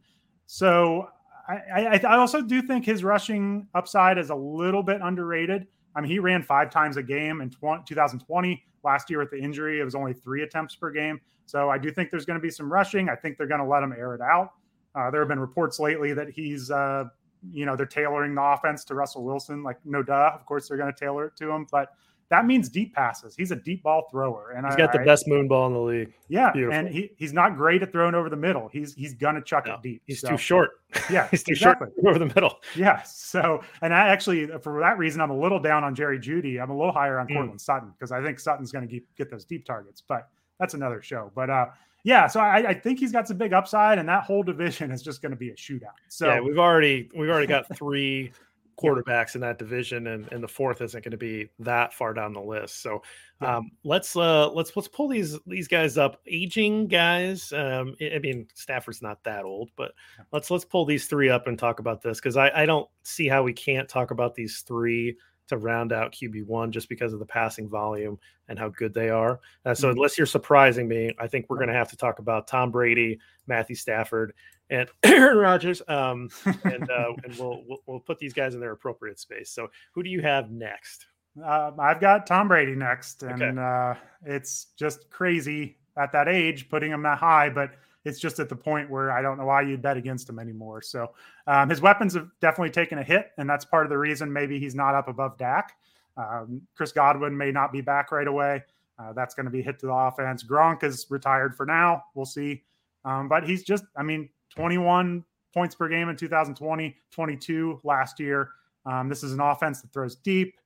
So I, I, I also do think his rushing upside is a little bit underrated. I mean, he ran five times a game in 20, 2020. Last year with the injury, it was only three attempts per game. So I do think there's going to be some rushing. I think they're going to let him air it out. Uh, there have been reports lately that he's, uh, you know, they're tailoring the offense to Russell Wilson. Like, no duh. Of course, they're going to tailor it to him. But that means deep passes. He's a deep ball thrower, and he's got the best moon ball in the league. Yeah, Beautiful. and he, he's not great at throwing over the middle. He's he's gonna chuck no, it deep. He's so. too short. Yeah, *laughs* he's too exactly. short over the middle. Yeah. So, and I actually, for that reason, I'm a little down on Jerry Jeudy. I'm a little higher on mm. Courtland Sutton because I think Sutton's going to get those deep targets. But that's another show. But uh, yeah, so I, I, think he's got some big upside, and that whole division is just going to be a shootout. So yeah, we've already we've already got three quarterbacks in that division, and, and the fourth isn't going to be that far down the list. So um, let's uh, let's let's pull these these guys up. Aging guys. Um, I mean, Stafford's not that old, but let's let's pull these three up and talk about this because I, I don't see how we can't talk about these three to round out QB one just because of the passing volume and how good they are. Uh, so mm-hmm. unless you're surprising me, I think we're going to have to talk about Tom Brady, Matthew Stafford, and *clears throat* Aaron Rodgers, um, and uh, *laughs* and we'll, we'll, we'll put these guys in their appropriate space. So, who do you have next? Uh, I've got Tom Brady next, and okay. uh, it's just crazy at that age putting him that high, but it's just at the point where I don't know why you'd bet against him anymore. So um, his weapons have definitely taken a hit, and that's part of the reason maybe he's not up above Dak. Um, Chris Godwin may not be back right away. Uh, that's going to be hit to the offense. Gronk is retired for now. We'll see. Um, but he's just, I mean, 21 points per game in 2020, 22 last year. Um, this is an offense that throws deep.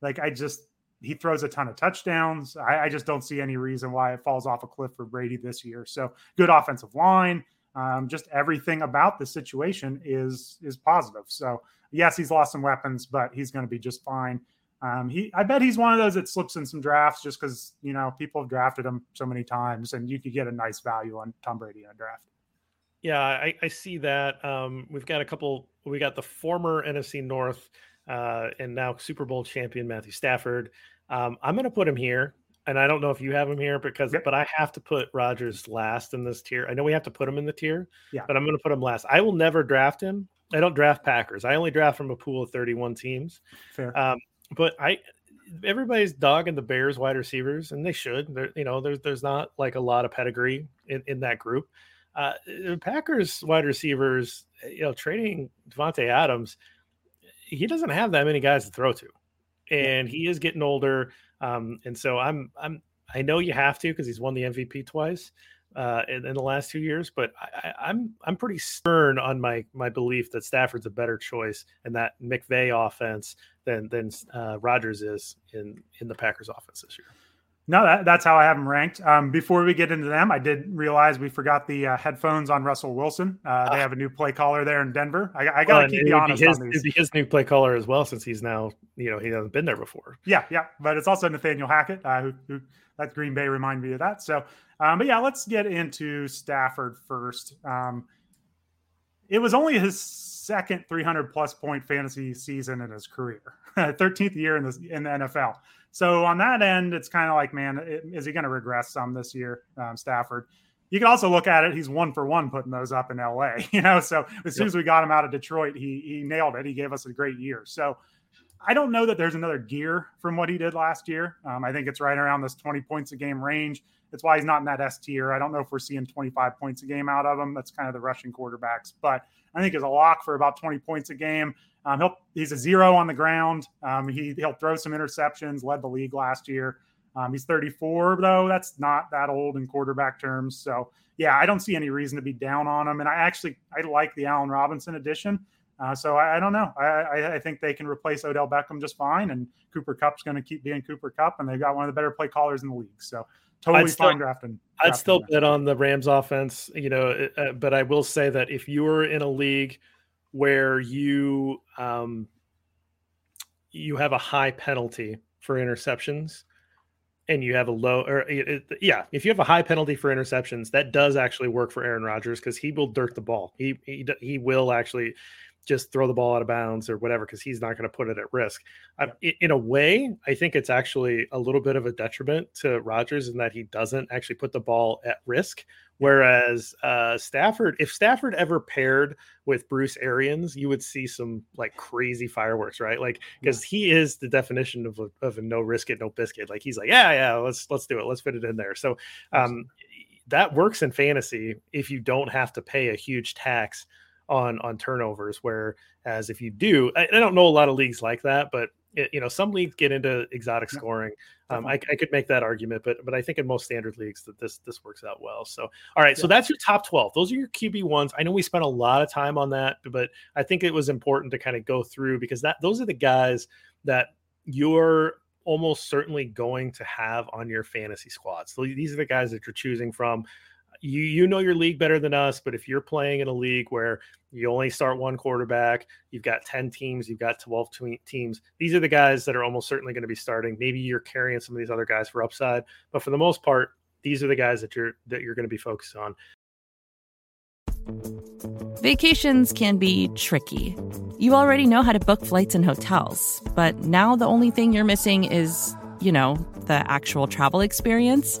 Like I just, he throws a ton of touchdowns. I, I, just don't see any reason why it falls off a cliff for Brady this year. So good offensive line. Um, just everything about the situation is is positive. So yes, he's lost some weapons, but he's going to be just fine. Um, he, I bet he's one of those that slips in some drafts just because you know people have drafted him so many times, and you could get a nice value on Tom Brady in a draft. Yeah, I, I see that. Um, we've got a couple. We got the former NFC North uh, and now Super Bowl champion Matthew Stafford. Um, I'm going to put him here, and I don't know if you have him here because, yep. but I have to put Rodgers last in this tier. I know we have to put him in the tier, yeah. but I'm going to put him last. I will never draft him. I don't draft Packers. I only draft from a pool of 31 teams. Fair. Um, but I, everybody's dogging the Bears wide receivers, and they should. There, you know, there's there's not like a lot of pedigree in, in that group. Uh, the Packers wide receivers, you know, trading Davante Adams, he doesn't have that many guys to throw to, and he is getting older. Um, and so I'm I'm I know you have to because he's won the MVP twice uh, in, in, the last two years, but I, am I'm, I'm pretty stern on my my belief that Stafford's a better choice and that McVay offense than than uh, Rodgers is in in the Packers offense this year. No, that, that's how I have them ranked. Um, before we get into them, I did realize we forgot the uh, headphones on Russell Wilson. Uh, they ah. have a new play caller there in Denver. I, I got to keep you honest his, on these. It'd be his new play caller as well, since he's now, you know, he hasn't been there before. Yeah, yeah, but it's also Nathaniel Hackett, uh, who, who that Green Bay remind me of that. So, um, but yeah, let's get into Stafford first. Um, it was only his second 300 plus point fantasy season in his career, *laughs* 13th year in the in the NFL. So on that end, it's kind of like, man, is he going to regress some this year, um, Stafford? You can also look at it; he's one for one putting those up in LA. *laughs* You know, so as soon as we got him out of Detroit, he he nailed it. He gave us a great year. So I don't know that there's another gear from what he did last year. Um, I think it's right around this 20 points a game range. That's why he's not in that S tier. I don't know if we're seeing 25 points a game out of him. That's kind of the rushing quarterbacks, but I think is a lock for about 20 points a game. Um, he'll, he's a zero on the ground. Um, he, he'll throw some interceptions, led the league last year. Um, he's 34, though. That's not that old in quarterback terms. So, yeah, I don't see any reason to be down on him. And I actually I like the Allen Robinson addition. Uh, so I, I, don't know. I, I, think they can replace Odell Beckham just fine, and Cooper Kupp's going to keep being Cooper Kupp, and they've got one of the better play callers in the league. So totally I'd fine still, drafting, drafting. I'd still bet on the Rams offense, you know. Uh, but I will say that if you are in a league where you um, you have a high penalty for interceptions and you have a low or it, yeah if you have a high penalty for interceptions that does actually work for aaron rodgers because he will dirt the ball he, he he will actually just throw the ball out of bounds or whatever because he's not going to put it at risk. Yeah. in a way, I think it's actually a little bit of a detriment to Rodgers in that he doesn't actually put the ball at risk. Whereas uh, Stafford, if Stafford ever paired with Bruce Arians, you would see some like crazy fireworks, right? Like because he is the definition of a, of a no risk it, no biscuit. Like he's like, yeah, yeah, let's let's do it, let's fit it in there. So um, that works in fantasy if you don't have to pay a huge tax on on turnovers. Whereas if you do, I, I don't know a lot of leagues like that, but it, you know some leagues get into exotic scoring. Um, I, I, could make that argument, but but I think in most standard leagues that this this works out well. So all right, yeah. so that's your top twelve. Those are your QB ones. I know we spent a lot of time on that, but I think it was important to kind of go through because that those are the guys that you're almost certainly going to have on your fantasy squads. So these are the guys that you're choosing from you you know your league better than us, but if you're playing in a league where you only start one quarterback, you've got 10 teams, you've got 12 teams, these are the guys that are almost certainly going to be starting. Maybe you're carrying some of these other guys for upside, but for the most part, these are the guys that you're that you're going to be focused on. Vacations can be tricky. You already know how to book flights and hotels, but now the only thing you're missing is, you know, the actual travel experience.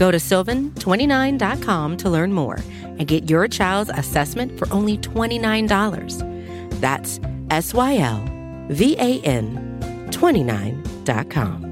Go to sylvan29.com to learn more and get your child's assessment for only $29. That's S Y L V A N 29.com.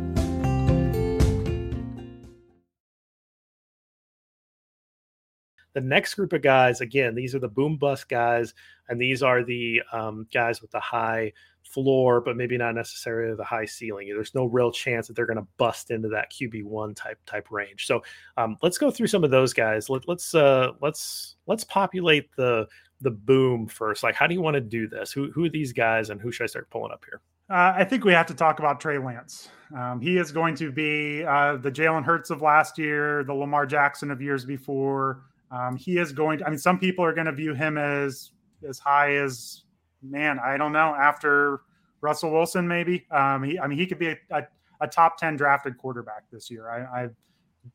The next group of guys, again, these are the boom bust guys, and these are the um, guys with the high floor, but maybe not necessarily the high ceiling. There's no real chance that they're going to bust into that QB one type type range. So um, let's go through some of those guys. Let, let's uh, let's let's populate the the boom first. Like, how do you want to do this? Who who are these guys, and who should I start pulling up here? Uh, I think we have to talk about Trey Lance. Um, he is going to be uh, the Jalen Hurts of last year, the Lamar Jackson of years before. Um, he is going to. I mean, some people are going to view him as as high as man, I don't know. After Russell Wilson, maybe. Um, he, I mean, he could be a, a, a, top 10 drafted quarterback this year. I, I,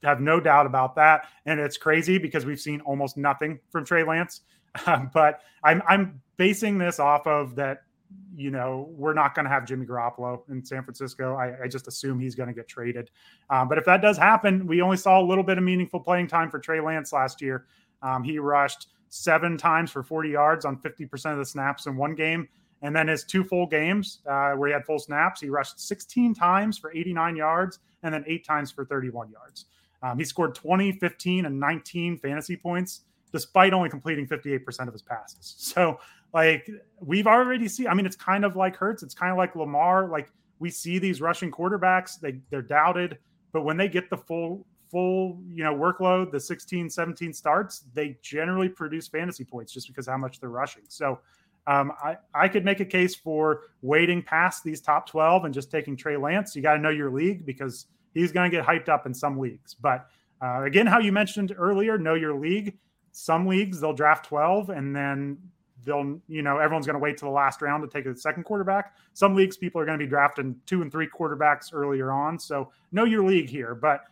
have no doubt about that. And it's crazy because we've seen almost nothing from Trey Lance. *laughs* Um, but I'm, I'm basing this off of that, you know, we're not going to have Jimmy Garoppolo in San Francisco. I, I just assume he's going to get traded. Um, but if that does happen, we only saw a little bit of meaningful playing time for Trey Lance last year. Um, he rushed seven times for 40 yards on 50% of the snaps in one game. And then his two full games uh, where he had full snaps, he rushed 16 times for 89 yards and then eight times for 31 yards. Um, he scored 20, 15, and 19 fantasy points despite only completing 58% of his passes. *laughs* So, like, we've already seen, I mean, it's kind of like Hurts, it's kind of like Lamar. Like, we see these rushing quarterbacks, they, they're doubted, but when they get the full, full, you know, workload, the 16, 17 starts, they generally produce fantasy points just because how much they're rushing. So, um, I, I could make a case for waiting past these top 12 and just taking Trey Lance. You got to know your league because he's going to get hyped up in some leagues. But uh, again, how you mentioned earlier, know your league. Some leagues they'll draft 12 and then they'll, you know, everyone's going to wait to the last round to take a second quarterback. Some leagues people are going to be drafting two and three quarterbacks earlier on. So know your league here. But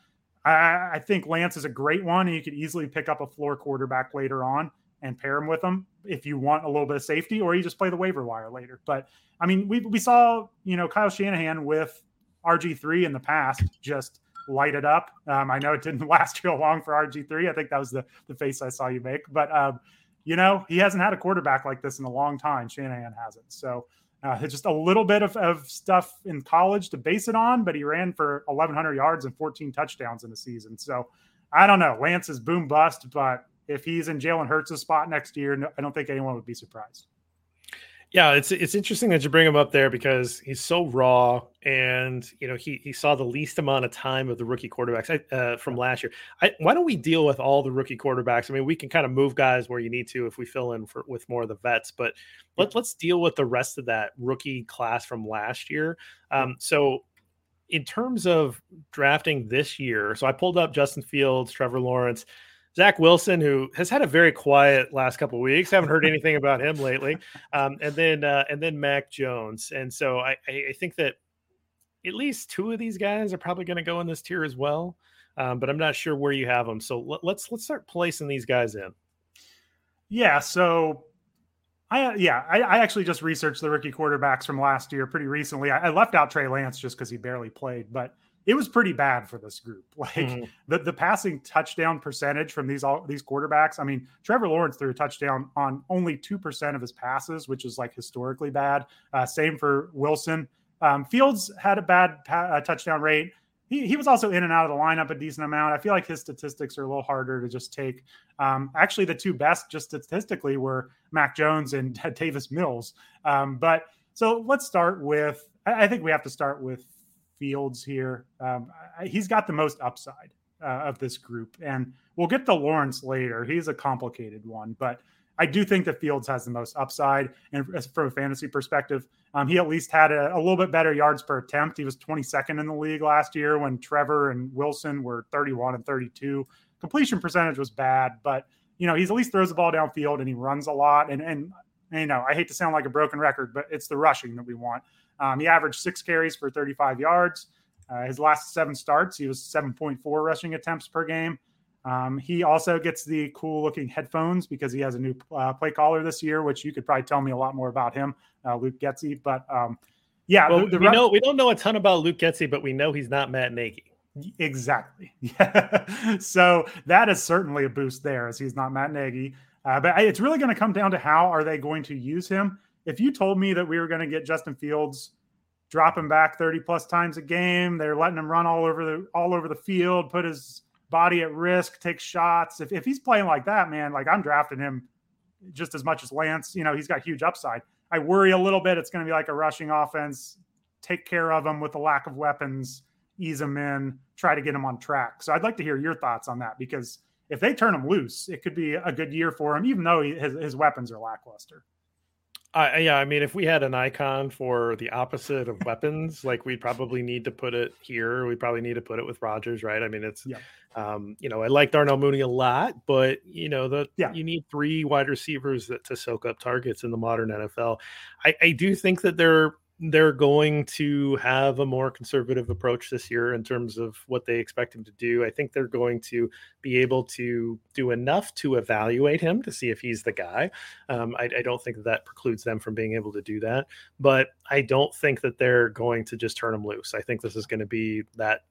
I, I think Lance is a great one, and you could easily pick up a floor quarterback later on and pair him with him if you want a little bit of safety, or you just play the waiver wire later. But I mean, we we saw you know Kyle Shanahan with RG three in the past just light it up. Um, I know it didn't *laughs* last real long for RG3. I think that was the, the face I saw you make. But, um, you know, he hasn't had a quarterback like this in a long time. Shanahan hasn't. So uh, just a little bit of, of stuff in college to base it on, but he ran for 1,100 yards and 14 touchdowns in the season. So I don't know. Lance is boom bust, but if he's in Jalen Hurts' spot next year, I don't think anyone would be surprised. Yeah, it's it's interesting that you bring him up there because he's so raw, and you know he he saw the least amount of time of the rookie quarterbacks uh, from last year. I, why don't we deal with all the rookie quarterbacks? I mean, we can kind of move guys where you need to if we fill in for with more of the vets, but let, let's deal with the rest of that rookie class from last year. Um, so, in terms of drafting this year, so I pulled up Justin Fields, Trevor Lawrence. Zach Wilson, who has had a very quiet last couple of weeks, haven't heard anything about him lately, um, and then uh, and then Mac Jones, and so I, I think that at least two of these guys are probably going to go in this tier as well, um, but I'm not sure where you have them. So let, let's let's start placing these guys in. Yeah, so I yeah, I, I, actually just researched the rookie quarterbacks from last year pretty recently. I, I left out Trey Lance just because he barely played, but it was pretty bad for this group. *laughs* Like mm-hmm. the, the passing touchdown percentage from these all these quarterbacks. I mean, Trevor Lawrence threw a touchdown on only two percent of his passes, which is like historically bad. Uh, same for Wilson. Um, Fields had a bad pa- uh, touchdown rate. He, he was also in and out of the lineup a decent amount. I feel like his statistics are a little harder to just take. Um, actually, the two best just statistically were Mac Jones and *laughs* Davis Mills. Um, but so let's start with. I think we have to start with Fields here. Um, he's got the most upside uh, of this group, and we'll get to Lawrence later. He's a complicated one, but I do think that Fields has the most upside. And from a fantasy perspective, um, he at least had a, a, little bit better yards per attempt. He was 22nd in the league last year when Trevor and Wilson were 31 and 32. Completion percentage was bad, but you know he's at least throws the ball downfield and he runs a lot. And and you know I hate to sound like a broken record, but it's the rushing that we want. Um, he averaged six carries for 35 yards. Uh, his last seven starts, he was 7.4 rushing attempts per game. Um, he also gets the cool looking headphones because he has a new uh, play caller this year, which you could probably tell me a lot more about him, uh, Luke Getsy. But um, yeah, well, the, the we know we don't know a ton about Luke Getsy, but we know he's not Matt Nagy. Exactly. *laughs* Yeah. so that is certainly a boost there, as he's not Matt Nagy. Uh, but it's really going to come down to how are they going to use him if you told me that we were going to get Justin Fields dropping back 30 plus times a game, they're letting him run all over the all over the field, put his body at risk, take shots. If, if he's playing like that, man, like I'm drafting him just as much as Lance. You know, he's got huge upside. I worry a little bit it's going to be like a rushing offense. Take care of him with the lack of weapons, ease him in, try to get him on track. So I'd like to hear your thoughts on that because if they turn him loose, it could be a good year for him, even though he, his, his weapons are lackluster. Uh, yeah, I mean, if we had an icon for the opposite of weapons, like we'd probably need to put it here. We probably need to put it with Rodgers, right? I mean, it's, yeah. um, you know, I like Darnell Mooney a lot, but you know, the yeah. you need three wide receivers that to soak up targets in the modern NFL. I, I do think that they're they're going to have a more conservative approach this year in terms of what they expect him to do. I think they're going to be able to do enough to evaluate him to see if he's the guy. Um, I, I, don't think that, that precludes them from being able to do that, but I don't think that they're going to just turn him loose. I think this is going to be that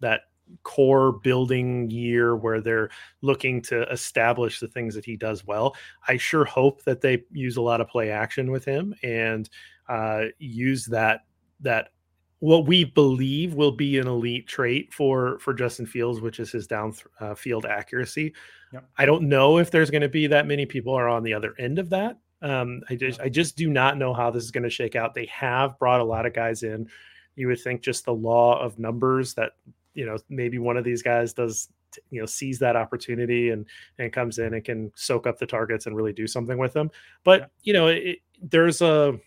that core building year where they're looking to establish the things that he does well. I sure hope that they use a lot of play action with him and uh, use that that what we believe will be an elite trait for for Justin Fields, which is his downfield uh, accuracy. Yep. I don't know if there's going to be that many people are on the other end of that. Um, I just I just do not know how this is going to shake out. They have brought a lot of guys in. You would think just the law of numbers that you know maybe one of these guys does you know sees that opportunity and and comes in and can soak up the targets and really do something with them. But you know it, there's a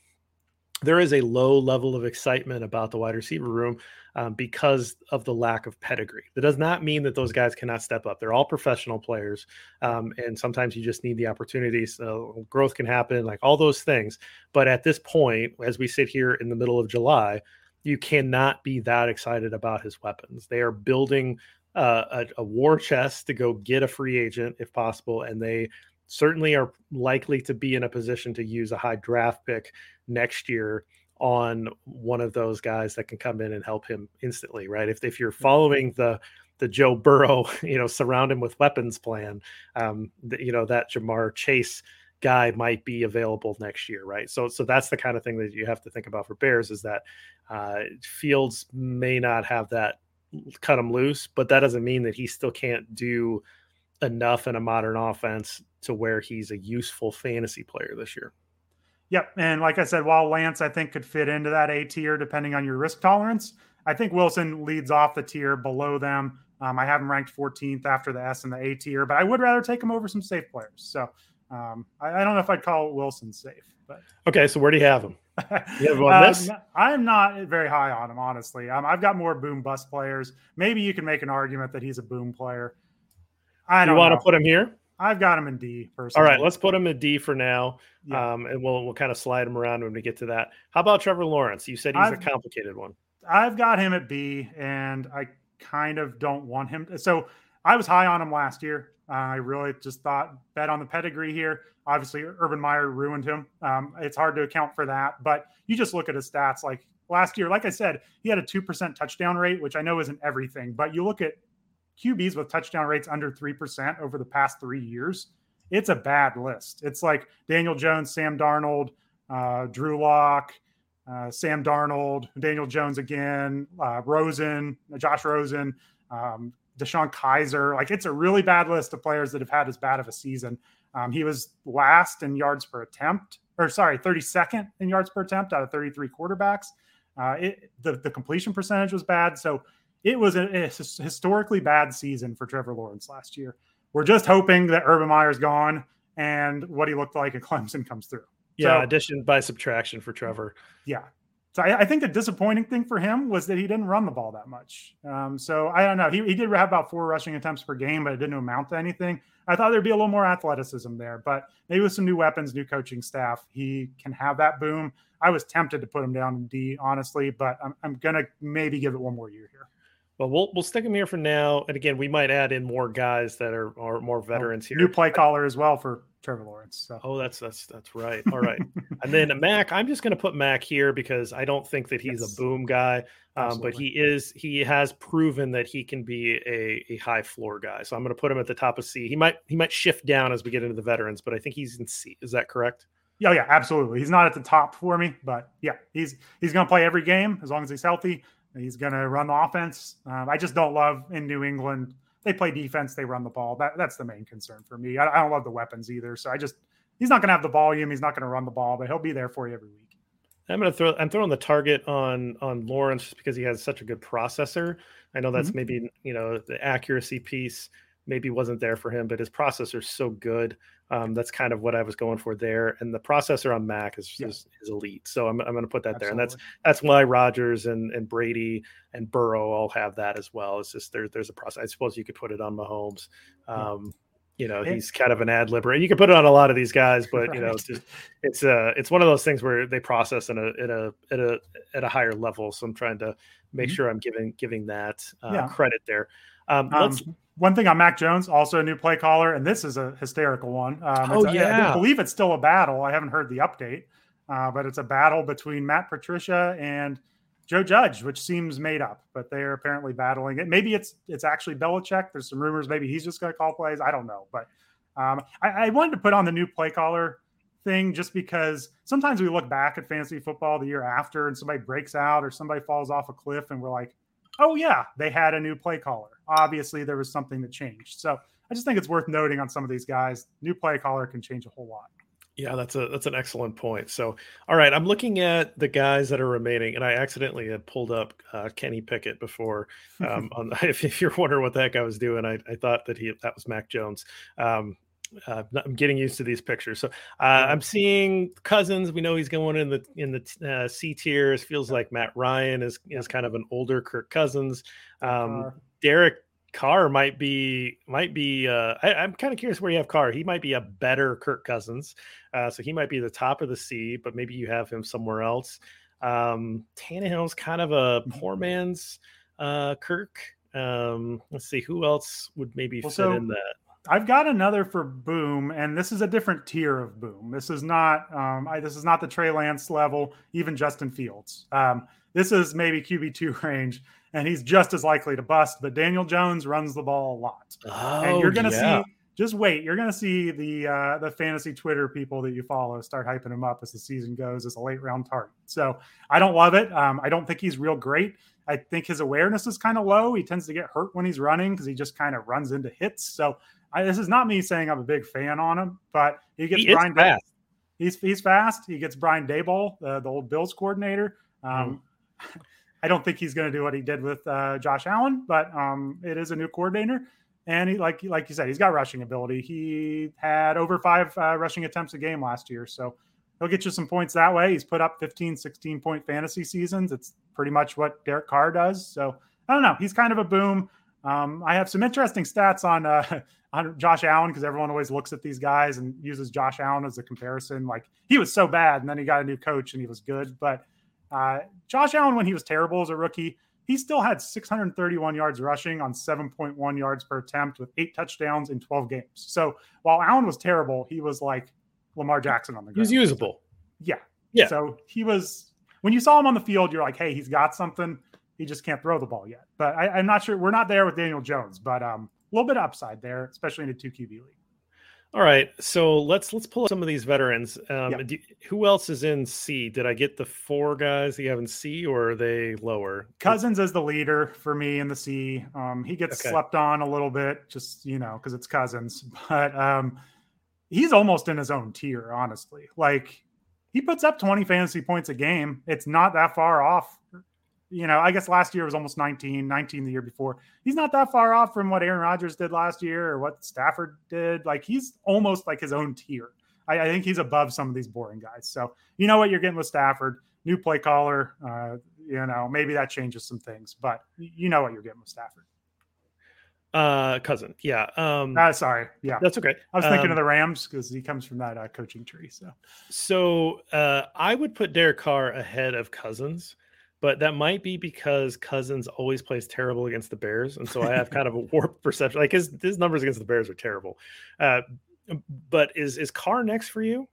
there is a low level of excitement about the wide receiver room um, because of the lack of pedigree. That does not mean that those guys cannot step up. They're all professional players, um, and sometimes you just need the opportunity. So growth can happen, like all those things. But at this point, as we sit here in the middle of July, you cannot be that excited about his weapons. They are building uh, a, a war chest to go get a free agent if possible, and they certainly are likely to be in a position to use a high draft pick next year on one of those guys that can come in and help him instantly, right? If if you're following the the Joe Burrow, *laughs* you know, surround him with weapons plan, um, the, you know that Ja'Marr Chase guy might be available next year, right? So so that's the kind of thing that you have to think about for Bears is that uh, Fields may not have that cut him loose, but that doesn't mean that he still can't do enough in a modern offense to where he's a useful fantasy player this year. Yep. And like I said, while Lance, I think, could fit into that A tier depending on your risk tolerance, I think Wilson leads off the tier below them. Um, I have him ranked 14th after the S and the A tier, but I would rather take him over some safe players. So um, I, I, don't know if I'd call Wilson safe. But *laughs* okay, so where do you have him? You have on this? I'm not very high on him, honestly. Um, I've got more boom bust players. Maybe you can make an argument that he's a boom player. I don't. You want know. to put him here? I've got him in D. Personally. All right, let's put him in D for now, yeah. um, and we'll we'll kind of slide him around when we get to that. How about Trevor Lawrence? You said he's I've, a complicated one. I've got him at B, and I kind of don't want him. To, so I was high on him last year. Uh, I really just thought bet on the pedigree here. Obviously, Urban Meyer ruined him. Um, it's hard to account for that, but you just look at his stats. Like last year, like I said, he had a two percent touchdown rate, which I know isn't everything, but you look at QBs with touchdown rates under 3% over the past three years, it's a bad list. It's like Daniel Jones, Sam Darnold, uh, Drew Lock, uh, Sam Darnold, Daniel Jones again, uh, Rosen, Josh Rosen, um, DeShone Kizer. Like it's a really bad list of players that have had as bad of a season. Um, he was last in yards per attempt, or sorry, 32nd in yards per attempt out of 33 quarterbacks. Uh, it, the, the completion percentage was bad. So it was a, a, historically bad season for Trevor Lawrence last year. We're just hoping that Urban Meyer's gone and what he looked like at *laughs* Clemson comes through. Yeah, so, addition by subtraction for Trevor. Yeah. So I, I, think the disappointing thing for him was that he didn't run the ball that much. Um, so I don't know. He, he did have about four rushing attempts per game, but it didn't amount to anything. I thought there'd be a little more athleticism there, but maybe with some new weapons, new coaching staff, he can have that boom. I was tempted to put him down in D, honestly, but I'm, I'm going to maybe give it one more year here. Well, we'll we'll stick him here for now. And again, we might add in more guys that are are more oh, veterans here. New play caller as well for Trevor Lawrence. So. Oh, that's that's that's right. All right, *laughs* and then Mac. I'm just going to put Mac here because I don't think that he's yes. a boom guy, um, but he is. He has proven that he can be a, a high floor guy. So I'm going to put him at the top of C. He might he might shift down as we get into the veterans, but I think he's in C. Is that correct? Yeah, yeah, absolutely. He's not at the top for me, but yeah, he's he's going to play every game as long as he's healthy. He's going to run the offense. Um, I just don't love in New England. They play defense. They run the ball. That, that's the main concern for me. I, I don't love the weapons either. So I just he's not going to have the volume. He's not going to run the ball, but he'll be there for you every week. I'm going to throw. I'm throwing the target on on Lawrence just because he has such a good processor. I know that's mm-hmm. maybe you know the accuracy piece maybe wasn't there for him, but his processor's so good. Um, that's kind of what I was going for there. And the processor on Mac is, yeah. is, is, elite. So I'm, I'm going to put that Absolutely. there. And that's, that's why Rodgers and, and Brady and Burrow all have that as well. It's just there, there's a process. I suppose you could put it on Mahomes. Um, you know, he's kind of an ad libber. and You can put it on a lot of these guys, *laughs* but right. you know, it's just, it's uh it's one of those things where they process in a in a at a at a higher level. So I'm trying to make mm-hmm. sure I'm giving giving that uh, yeah. credit there. Um, um, one thing on Mac Jones, also a new play caller, and this is a hysterical one. Um, oh, yeah. I believe it's still a battle. I haven't heard the update, uh, but it's a battle between Matt Patricia and Joe Judge, which seems made up, but they're apparently battling it. Maybe it's it's actually Belichick. There's some rumors maybe he's just going to call plays. I don't know, but um, I, I, wanted to put on the new play caller thing just because sometimes we look back at fantasy football the year after and somebody breaks out or somebody falls off a cliff and we're like, oh, yeah, they had a new play caller. Obviously, there was something that changed. So I just think it's worth noting on some of these guys, new play caller can change a whole lot. Yeah, that's a that's an excellent point. So, all right, I'm looking at the guys that are remaining, and I accidentally had pulled up uh, Kenny Pickett before. *laughs* Um, on *laughs* if, if, you're wondering what the heck I was doing, I, I thought that he that was Mac Jones. Um, uh, I'm getting used to these pictures. So uh, I'm seeing Cousins. We know he's going in the in the uh, C tiers. Feels like Matt Ryan is is kind of an older Kirk Cousins. Um, Derek Carr might be might be. Uh, I, am kind of curious where you have Carr. He might be a better Kirk Cousins, uh, so he might be the top of the C. But maybe you have him somewhere else. Um, Tannehill's kind of a mm-hmm. poor man's uh, Kirk. Um, let's see who else would maybe well, fit so, in that. I've got another for Boom, and this is a different tier of Boom. This is not um, I, this is not the Trey Lance level, even Justin Fields. Um, this is maybe QB two *laughs* range, and he's just as likely to bust. But Daniel Jones runs the ball a lot, oh, and you're going to yeah. see. Just wait, you're going to see the uh, the fantasy Twitter people that you follow start hyping him up as the season goes as a late round target. So I don't love it. Um, I don't think he's real great. I think his awareness is kind of low. He tends to get hurt when he's running because he just kind of runs into hits. So I, this is not me saying I'm a big fan on him, but he gets he Brian. Fast. He's he's fast. He gets Brian Daboll, uh, the old Bills coordinator. Um, mm. *laughs* I don't think he's going to do what he did with uh, Josh Allen, but um, it is a new coordinator, and he like like you said, he's got rushing ability. He had over five uh, rushing attempts a game last year, so he'll get you some points that way. He's put up 15, 16 point fantasy seasons. It's pretty much what Derek Carr does. So I don't know. He's kind of a boom. Um, I have some interesting stats on uh, *laughs* on Josh Allen because everyone always looks at these guys and uses Josh Allen as a comparison. Like he was so bad, and then he got a new coach and he was good. But uh, Josh Allen, when he was terrible as a rookie, he still had 631 yards rushing on 7.1 yards per attempt with eight touchdowns in 12 games. So while Allen was terrible, he was like Lamar Jackson on the ground. He was usable. Yeah. Yeah. So he was when you saw him on the field, you're like, hey, he's got something. He just can't throw the ball yet. But I, am not sure. We're not there with Daniel Jones, but um, a little bit upside there, especially in a two QB league. All right, so let's let's pull up some of these veterans. Um, yep. do, who else is in C? Did I get the four guys that you have in C, or are they lower? Cousins is the leader for me in the C. Um, he gets okay. slept on a little bit, just you know, because it's Cousins, *laughs* but um, he's almost in his own tier, honestly. Like he puts up 20 fantasy points a game. It's not that far off you know, I guess last year was almost 19, 19 the year before. He's not that far off from what Aaron Rodgers did last year or what Stafford did. Like he's almost like his own tier. I, I think he's above some of these boring guys. So you know what you're getting with Stafford, new play caller. Uh, you know, maybe that changes some things, but you know what you're getting with Stafford. Uh, cousin, yeah. Um, uh, sorry, yeah, that's okay. I was thinking um, of the Rams because he comes from that uh, coaching tree. So, so uh, I would put Derek Carr ahead of Cousins but that might be because Cousins always plays terrible against the Bears, and so I have kind of a *laughs* warped perception. Like his his numbers against the Bears are terrible. Uh, but is is Carr next for you?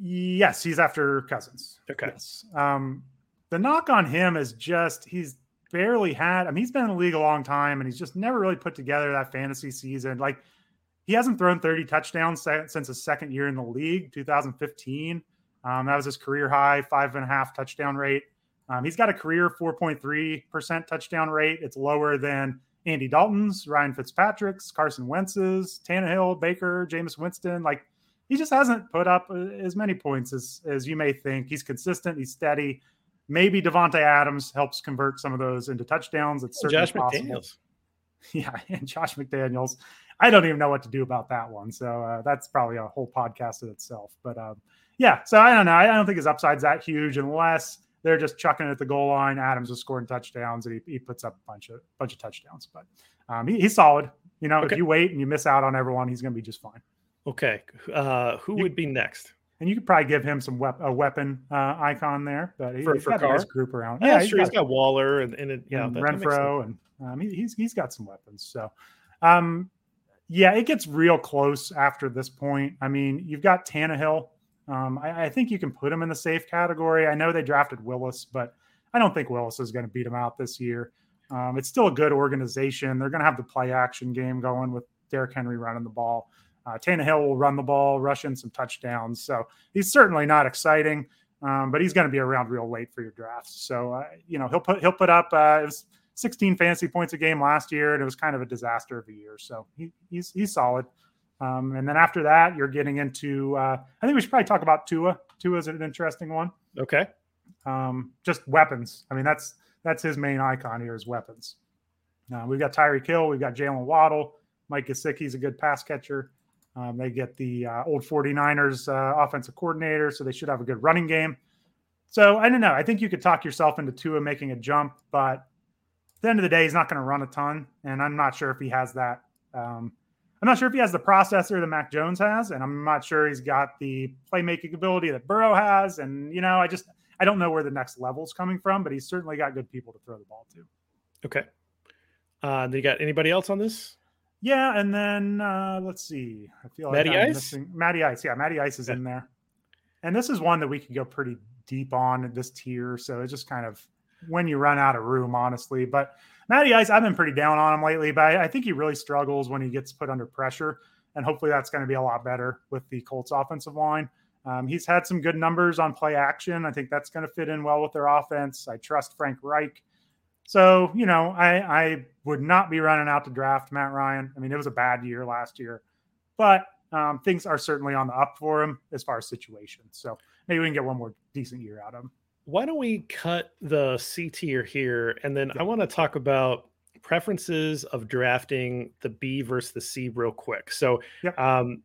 Yes, he's after Cousins. Okay. Yes. Um, the knock on him is just he's barely had. I mean, he's been in the league a long time, and he's just never really put together that fantasy season. Like he hasn't thrown 30 touchdowns since his second year in the league, 2015. Um, that was his career high, five and a half touchdown rate. Um, he's got a career 4.3% touchdown rate. It's lower than Andy Dalton's, Ryan Fitzpatrick's, Carson Wentz's, Tannehill, Baker, Jameis Winston. Like he just hasn't put up uh, as many points as, as you may think. He's consistent, he's steady. Maybe Davante Adams helps convert some of those into touchdowns. It's certainly Josh possible. McDaniels. *laughs* Yeah, and Josh McDaniels. I don't even know what to do about that one. So uh, that's probably a whole podcast in itself. But um, yeah, so I don't know. I don't think his upside's that huge unless they're just chucking it at the goal line. Adams is scoring touchdowns and he, he puts up a bunch of bunch of touchdowns. But um, he, he's solid. You know, okay. if you wait and you miss out on everyone, he's going to be just fine. Okay, uh, who you, would be next? And you could probably give him some wep- a weapon uh, icon there, but he, for, he's for got Carr? a nice group around. Yeah, yeah sure. He's got, got Waller and, and, it, yeah, and Renfrow, and um, he, he's he's got some weapons. So, um, yeah, it gets real close after this point. I mean, you've got Tannehill um, I, I, think you can put him in the safe category. I know they drafted Willis, but I don't think Willis is going to beat him out this year. Um, it's still a good organization. They're going to have the play action game going with Derrick Henry running the ball. Uh, Tannehill will run the ball, rush in some touchdowns. So he's certainly not exciting, um, but he's going to be around real late for your drafts. So uh, you know he'll put he'll put up uh, it was 16 fantasy points a game last year, and it was kind of a disaster of a year. So he, he's he's solid. Um, and then after that, you're getting into. Uh, I think we should probably talk about Tua. Tua is an interesting one. Okay. Um, just weapons. I mean, that's that's his main icon here is weapons. Uh, we've got Tyreek Hill. we've got Jaylen Waddle, Mike Gesicki's a good pass catcher. Um, they get the uh, old 49ers uh, offensive coordinator, so they should have a good running game. So I don't know. I think you could talk yourself into Tua making a jump, but at the end of the day, he's not going to run a ton, and I'm not sure if he has that. Um, I'm not sure if he has the processor that Mac Jones has, and I'm not sure he's got the playmaking ability that Burrow has. And you know, I just I don't know where the next level's coming from, but he's certainly got good people to throw the ball to. Okay. Uh, you got anybody else on this? Yeah, and then uh, let's see. I feel Matty like I'm Ice? missing Matty Ice. Yeah, Matty Ice is in there, and this is one that we could go pretty deep on this tier. So it's just kind of when you run out of room, honestly. But Matty Ice, I've been pretty down on him lately, but I, I think he really struggles when he gets put under pressure, and hopefully that's going to be a lot better with the Colts offensive line. Um, he's had some good numbers on play action. I think that's going to fit in well with their offense. I trust Frank Reich. So, you know, I, I would not be running out to draft Matt Ryan. I mean, it was a bad year last year, but um, things are certainly on the up for him as far as situation. So maybe we can get one more decent year out of him. Why don't we cut the C tier here? And then I want to talk about preferences of drafting the B versus the C real quick. So, Yep. um,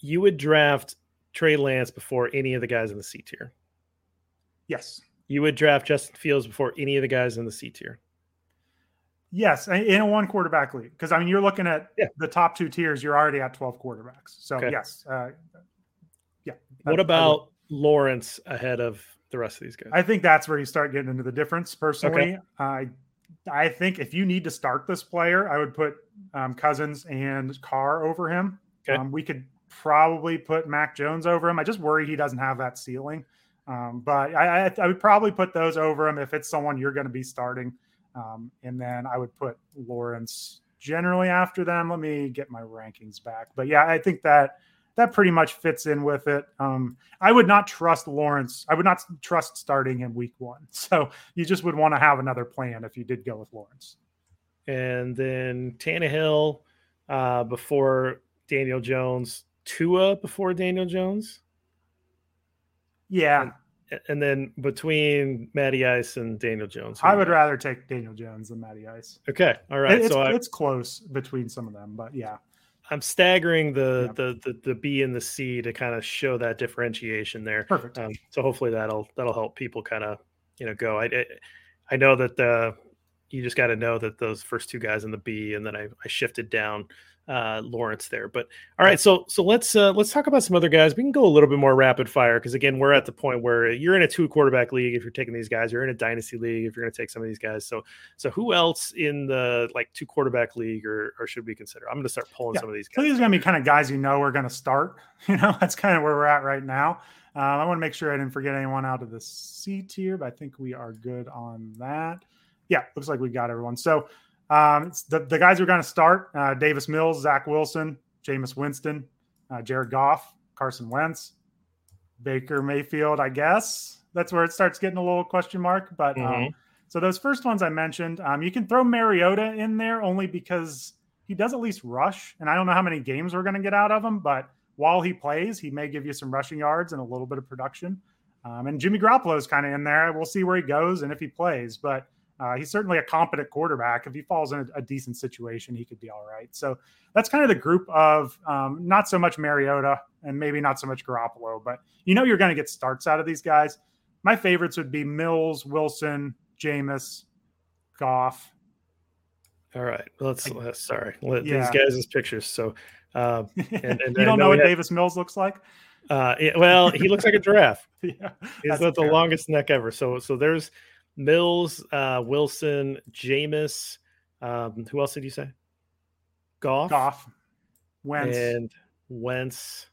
you would draft Trey Lance before any of the guys in the C tier. Yes. You would draft Justin Fields before any of the guys in the C tier. Yes. In a one quarterback league. Because, I mean, you're looking at Yeah. the top two tiers, you're already at 12 quarterbacks. So, Okay. yes. Uh, yeah. I- I What would- about Lawrence ahead of the rest of these guys? I think that's where you start getting into the difference. Personally, I I think if you need to start this player, I would put um, Cousins and Carr over him. Okay. Um, we could probably put Mac Jones over him. I just worry he doesn't have that ceiling. Um, but I, I, I would probably put those over him if it's someone you're going to be starting. Um, and then I would put Lawrence generally after them. Let me get my rankings back. But yeah, I think that that pretty much fits in with it. Um, I would not trust Lawrence. I would not trust starting him week one. *laughs* So you just would want to have another plan if you did go with Lawrence. and then Tannehill uh, before Daniel Jones, Tua before Daniel Jones, Yeah, a- and then between Matty Ice and Daniel Jones. I would rather take Daniel Jones than Matty Ice. Okay, all right. It- it's, so I, it's close between some of them, but yeah, I'm staggering the, Yeah. the the the B and the C to kind of show that differentiation there. perfect. Um, so hopefully that'll that'll help people kind of you know go. I I, I know that the you just got to know that those first two guys in the B, and then I, I shifted down uh, Lawrence there. But all right, so so let's uh, let's talk about some other guys. We can go a little bit more rapid fire because again, we're at the point where you're in a two quarterback league. If you're taking these guys, you're in a dynasty league. If you're going to take some of these guys, so so who else in the like two quarterback league or or should we consider? I'm going to start pulling Yeah. some of these So guys. these are going to be kind of guys you know we're going to start. *laughs* You know, that's kind of where we're at right now. Um, I want to make sure I didn't forget anyone out of the C tier, but I think we are good on that. Yeah, looks like we got everyone. So um, the, the guys who are going to start uh, Davis Mills, Zach Wilson, Jameis Winston, uh, Jared Goff, Carson Wentz, Baker Mayfield, I guess. That's where it starts getting a little question mark. But um, Mhm. so those first ones I mentioned, um, you can throw Mariota in there only because he does at least rush. And I don't know how many games we're going to get out of him, but while he plays, he may give you some rushing yards and a little bit of production. Um, and Jimmy Garoppolo is kind of in there. We'll see where he goes and if he plays, but uh, he's certainly a competent quarterback. If he falls in a, a decent situation, he could be all right. So that's kind of the group of um, not so much Mariota and maybe not so much Garoppolo, but you know you're going to get starts out of these guys. My favorites would be Mills, Wilson, Jameis, Goff. All right, let's. sorry, let Yeah. these guys' pictures. So, *laughs* uh, and you don't know know what had- Davis Mills looks like? uh, yeah, well, he looks like a giraffe. *laughs* yeah, He's got the longest neck ever. So, so there's Mills, uh, Wilson, Jameis. Um, who else did you say? Goff, Goff, Wentz, and Wentz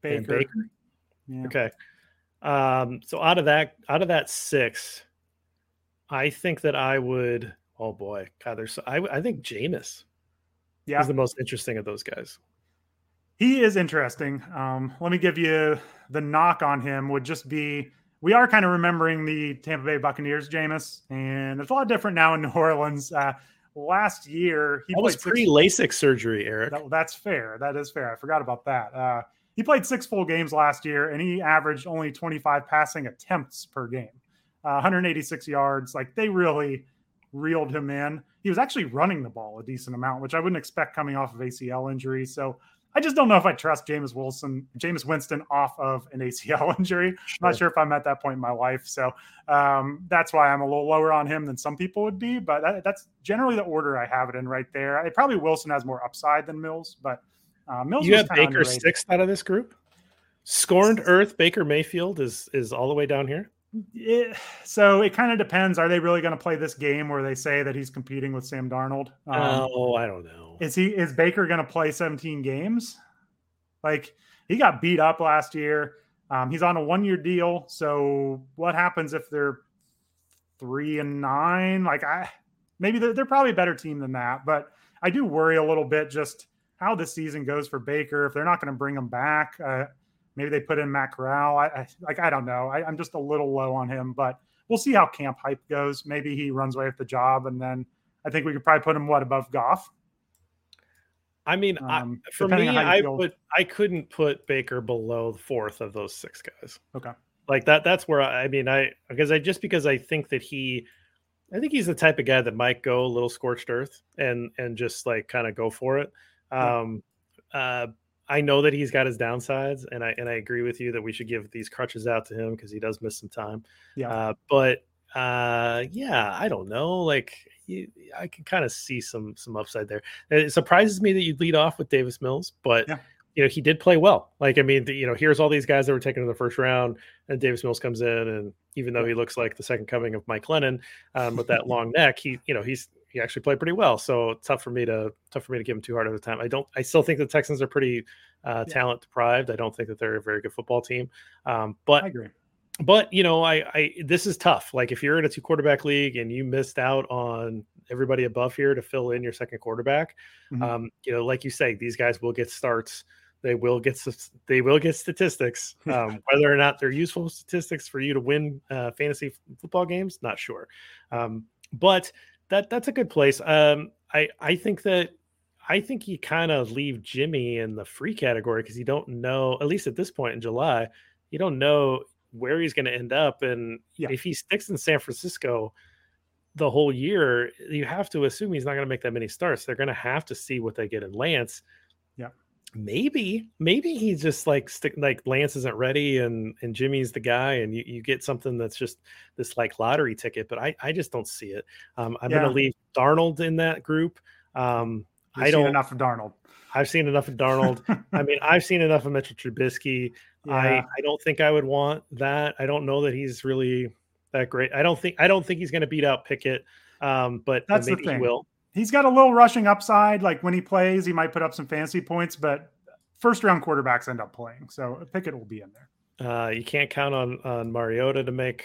Baker. and Baker. Yeah. Okay. Um, so out of that, out of that six, I think that I would. Oh boy, God, there's. I, I think Jameis Yeah. is the most interesting of those guys. He is interesting. Um, let me give you the knock on him would just be we are kind of remembering the Tampa Bay Buccaneers, Jameis, and it's a lot different now in New Orleans. Uh, last year, he that was pre LASIK surgery, Erik. That, that's fair. That is fair. I forgot about that. Uh, he played six full games last year, and he averaged only 25 passing attempts per game, uh, 186 yards. Like they really reeled him in. He was actually running the ball a decent amount, which I wouldn't expect coming off of ACL injury. So I just don't know if I trust James Wilson, Jameis Winston off of an ACL *laughs* injury. Sure. I'm not sure if I'm at that point in my life. So um, that's why I'm a little lower on him than some people would be. But that, that's generally the order I have it in right there. I, probably Wilson has more upside than Mills, but uh, Mills. Is. You have Baker underrated. sixth out of this group. Scorned Earth Baker Mayfield is is all the way down here. It, so it kind of depends. Are they really going to play this game where they say that he's competing with Sam Darnold? Um, oh, I don't know. Is he is Baker going to play 17 games? Like he got beat up last year. Um, he's on a one year deal. So what happens if they're three and nine? Like I maybe they're, they're probably a better team than that, but I do worry a little bit just how this season goes for Baker if they're not going to bring him back. Uh, maybe they put in Matt Corral. I, I like I don't know. I, I'm just a little low on him, but we'll see how camp hype goes. Maybe he runs away with the job, and then I think we could probably put him what above Goff. I mean, um, I, for me, I put I couldn't put Baker below the fourth of those six guys. Okay, like that. That's where I, I mean, I because I just because I think that he, I think he's the type of guy that might go a little scorched earth and and just like kind of go for it. Um, uh, I know that he's got his downsides, and I and I agree with you that we should give these crutches out to him because he does miss some time. Yeah, uh, but uh, yeah, I don't know. Like you, I can kind of see some some upside there. It surprises me that you'd lead off with Davis Mills, but yeah. you know he did play well. Like I mean, the, you know, here's all these guys that were taken in the first round, and Davis Mills comes in, and even though he looks like the second coming of Mike Glennon um, with *laughs* that long neck, he you know he's he actually played pretty well. So tough for me to tough for me to give him too hard of a time. I don't. I still think the Texans are pretty uh, yeah. talent deprived. I don't think that they're a very good football team. Um, but I agree but you know, I, I this is tough. Like if you're in a two quarterback league and you missed out on everybody above here to fill in your second quarterback, mm-hmm. um, you know, like you say, these guys will get starts. They will get they will get statistics. *laughs* Um, whether or not they're useful statistics for you to win uh, fantasy football games, not sure. Um, but that that's a good place. Um, I I think that I think you kind of leave Jimmy in the free category because you don't know, at least at this point in July, you don't know where he's going to end up. And yeah. if he sticks in San Francisco the whole year, you have to assume he's not going to make that many starts. They're going to have to see what they get in Lance. Maybe, maybe he's just like stick like Lance isn't ready and and Jimmy's the guy, and you, you get something that's just this like lottery ticket. But I I just don't see it. Um, I'm yeah. going to leave Darnold in that group. Um, I don't enough of Darnold. I've seen enough of Darnold. I mean, *laughs* I've seen enough of Mitchell Trubisky. Yeah. I, I don't think I would want that. I don't know that he's really that great. I don't think I don't think he's going to beat out Pickett. Um, but that's maybe the thing. He will. He's got a little rushing upside. Like when he plays, he might put up some fancy points, but first round quarterbacks end up playing. So Pickett will be in there. Uh, you can't count on on Mariota to make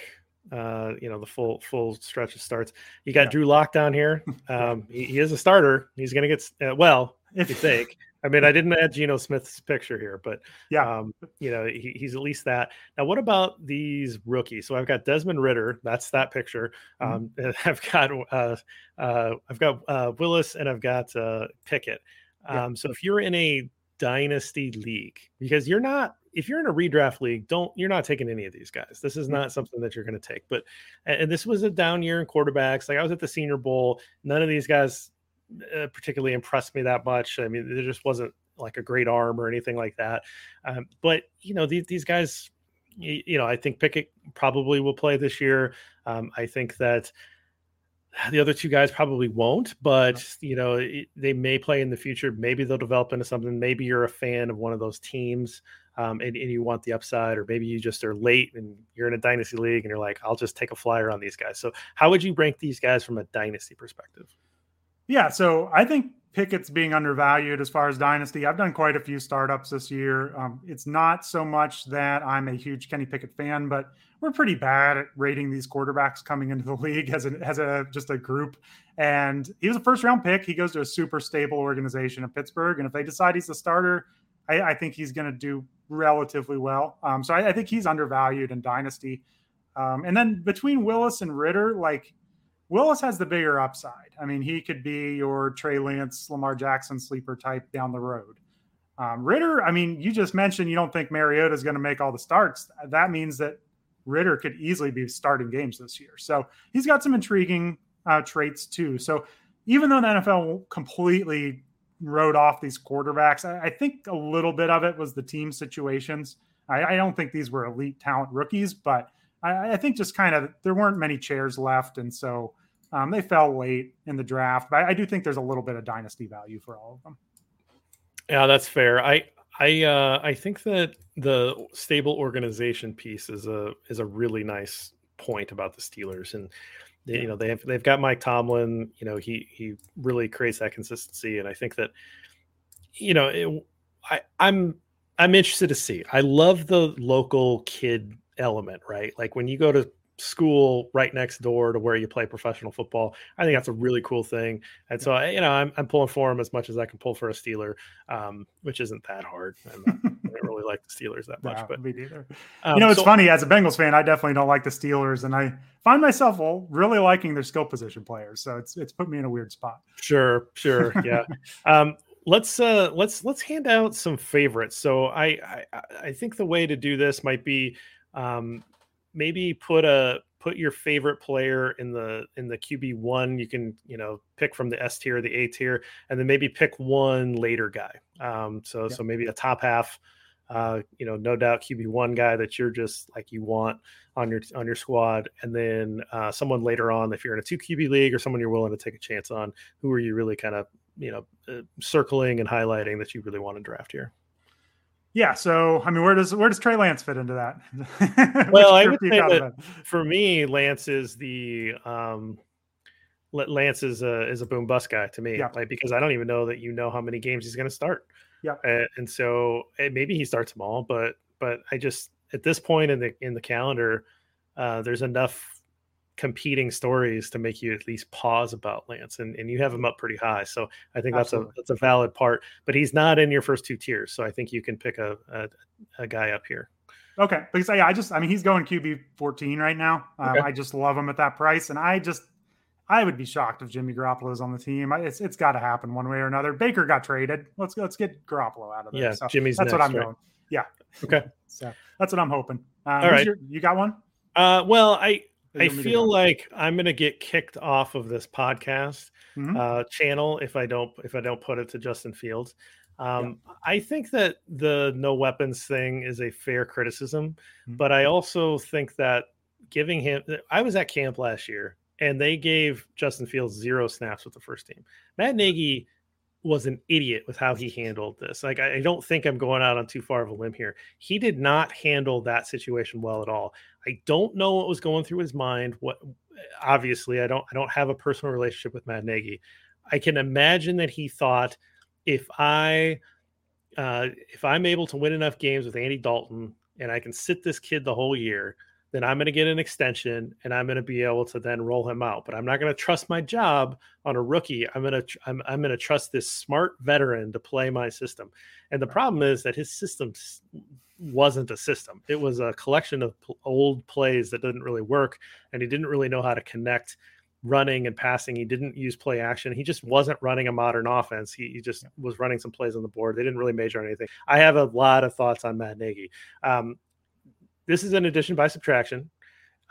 uh, you know the full full stretch of starts. You got yeah. Drew Lock down here. *laughs* Um, he, he, is a starter. He's going to get uh, well if you think. I mean, I didn't add Geno Smith's picture here, but yeah, um, you know, he, he's at least that. Now, what about these rookies? So I've got Desmond Ridder. That's that picture. Mm-hmm. Um, *laughs* I've got uh, uh, I've got uh, Willis and I've got uh, Pickett. Um, yeah. So if you're in a dynasty league, because you're not, if you're in a redraft league, don't you're not taking any of these guys. This is not something that you're going to take. But and this was a down year in quarterbacks. Like I was at the Senior Bowl. None of these guys uh, particularly impressed me that much. I mean, there just wasn't like a great arm or anything like that. Um, but you know, these, these guys, you, you, know, I think Pickett probably will play this year. Um, I think that the other two guys probably won't, but you know, it, they may play in the future. Maybe they'll develop into something. Maybe you're a fan of one of those teams. Um, and, and, you want the upside, or maybe you just are late and you're in a dynasty league and you're like, I'll just take a flyer on these guys. So, how would you rank these guys from a dynasty perspective? Yeah, so I think Pickett's being undervalued as far as dynasty. I've done quite a few startups this year. Um, it's not so much that I'm a huge Kenny Pickett fan, but we're pretty bad at rating these quarterbacks coming into the *laughs* league as a as a just a group. And he was a first round pick. He goes to a super stable organization in Pittsburgh, and if they decide he's the starter, I, I think he's going to do relatively well. Um, so I, I, think he's undervalued in Dynasty. Um, and then between Willis and Ridder, like Willis has the bigger upside. I mean, he could be your Trey Lance, Lamar Jackson sleeper type down the road. Um, Ridder, I mean, you just mentioned you don't think Mariota is going to make all the starts. That means that Ridder could easily be starting games this year. So he's got some intriguing uh, traits too. So even though the NFL completely wrote off these quarterbacks, I, I think a little bit of it was the team situations. I, I don't think these were elite talent rookies, but I, I, think just kind of there weren't many chairs left, and so um, they fell late in the draft. But I, do think there's a little bit of dynasty value for all of them. Yeah, that's fair. I I uh, I think that the stable organization piece is a is a really nice point about the Steelers, and they, you know they have they've got Mike Tomlin. You know he he really creates that consistency, and I think that you know it, I I'm I'm interested to see. I love the local kid element, right? Like when you go to school right next door to where you play professional football. I think that's a really cool thing. And so, you know, I'm, I'm pulling for him as much as I can pull for a Steeler, um, which isn't that hard. Not, i don't really like the Steelers that much, but me neither. Um, you know, it's so, funny as a Bengals fan, I definitely don't like the Steelers, and I find myself really liking their skill position players. So it's it's put me in a weird spot. Sure, sure, yeah. *laughs* um, let's uh let's let's hand out some favorites. So I I, I think the way to do this might be um maybe put a put your favorite player in the in the QB one. You can you know pick from the S tier, the A tier, and then maybe pick one later guy. Um, so yeah. so maybe a top half, uh, you know, no doubt QB one guy that you're just like you want on your on your squad, and then uh, someone later on if you're in a two QB league or someone you're willing to take a chance on. Who are you really kind of you know uh, circling and highlighting that you really want to draft here? Yeah, so I mean, where does where does Trey Lance fit into that? *laughs* well, I would say that for me, Lance is the um, Lance is a is a boom bust guy to me, yeah. like because I don't even know that you know how many games he's going to start. Yeah, and, and so and maybe he starts them all, but but I just at this point in the in the calendar, uh, there's enough competing stories to make you at least pause about Lance, and, and you have him up pretty high. So I think that's a that's a valid part. But he's not in your first two tiers, so I think you can pick a a, a guy up here. Okay, because yeah, I just I mean he's going QB fourteen right now. Um, okay. I just love him at that price, and I just I would be shocked if Jimmy Garoppolo is on the team. It's it's got to happen one way or another. Baker got traded. Let's let's get Garoppolo out of there. Yeah, so Jimmy's that's next, what I'm right? going. Yeah. Okay. *laughs* so that's what I'm hoping. Um, All right. Your, you got one? Uh, well, I I feel like I'm going to get kicked off of this podcast mm-hmm. uh, channel if I don't if I don't put it to Justin Fields. Um, yeah. I think that the no weapons thing is a fair criticism, mm-hmm. but I also think that giving him I was at camp last year and they gave Justin Fields zero snaps with the first team. Matt Nagy was an idiot with how he handled this. Like I, I, don't think I'm going out on too far of a limb here. He did not handle that situation well at all. I don't know what was going through his mind. What obviously I don't I don't have a personal relationship with Matt Nagy. I can imagine that he thought if I uh, if I'm able to win enough games with Andy Dalton and I can sit this kid the whole year, then I'm going to get an extension and I'm going to be able to then roll him out. But I'm not going to trust my job on a rookie. I'm going to I'm, I'm going to trust this smart veteran to play my system. And the problem is that his system wasn't a system. It was a collection of old plays that didn't really work and he didn't really know how to connect running and passing. He didn't use play action. He just wasn't running a modern offense. He, he just was running some plays on the board. They didn't really major anything. I have a lot of thoughts on Matt Nagy. Um, this is an addition by subtraction.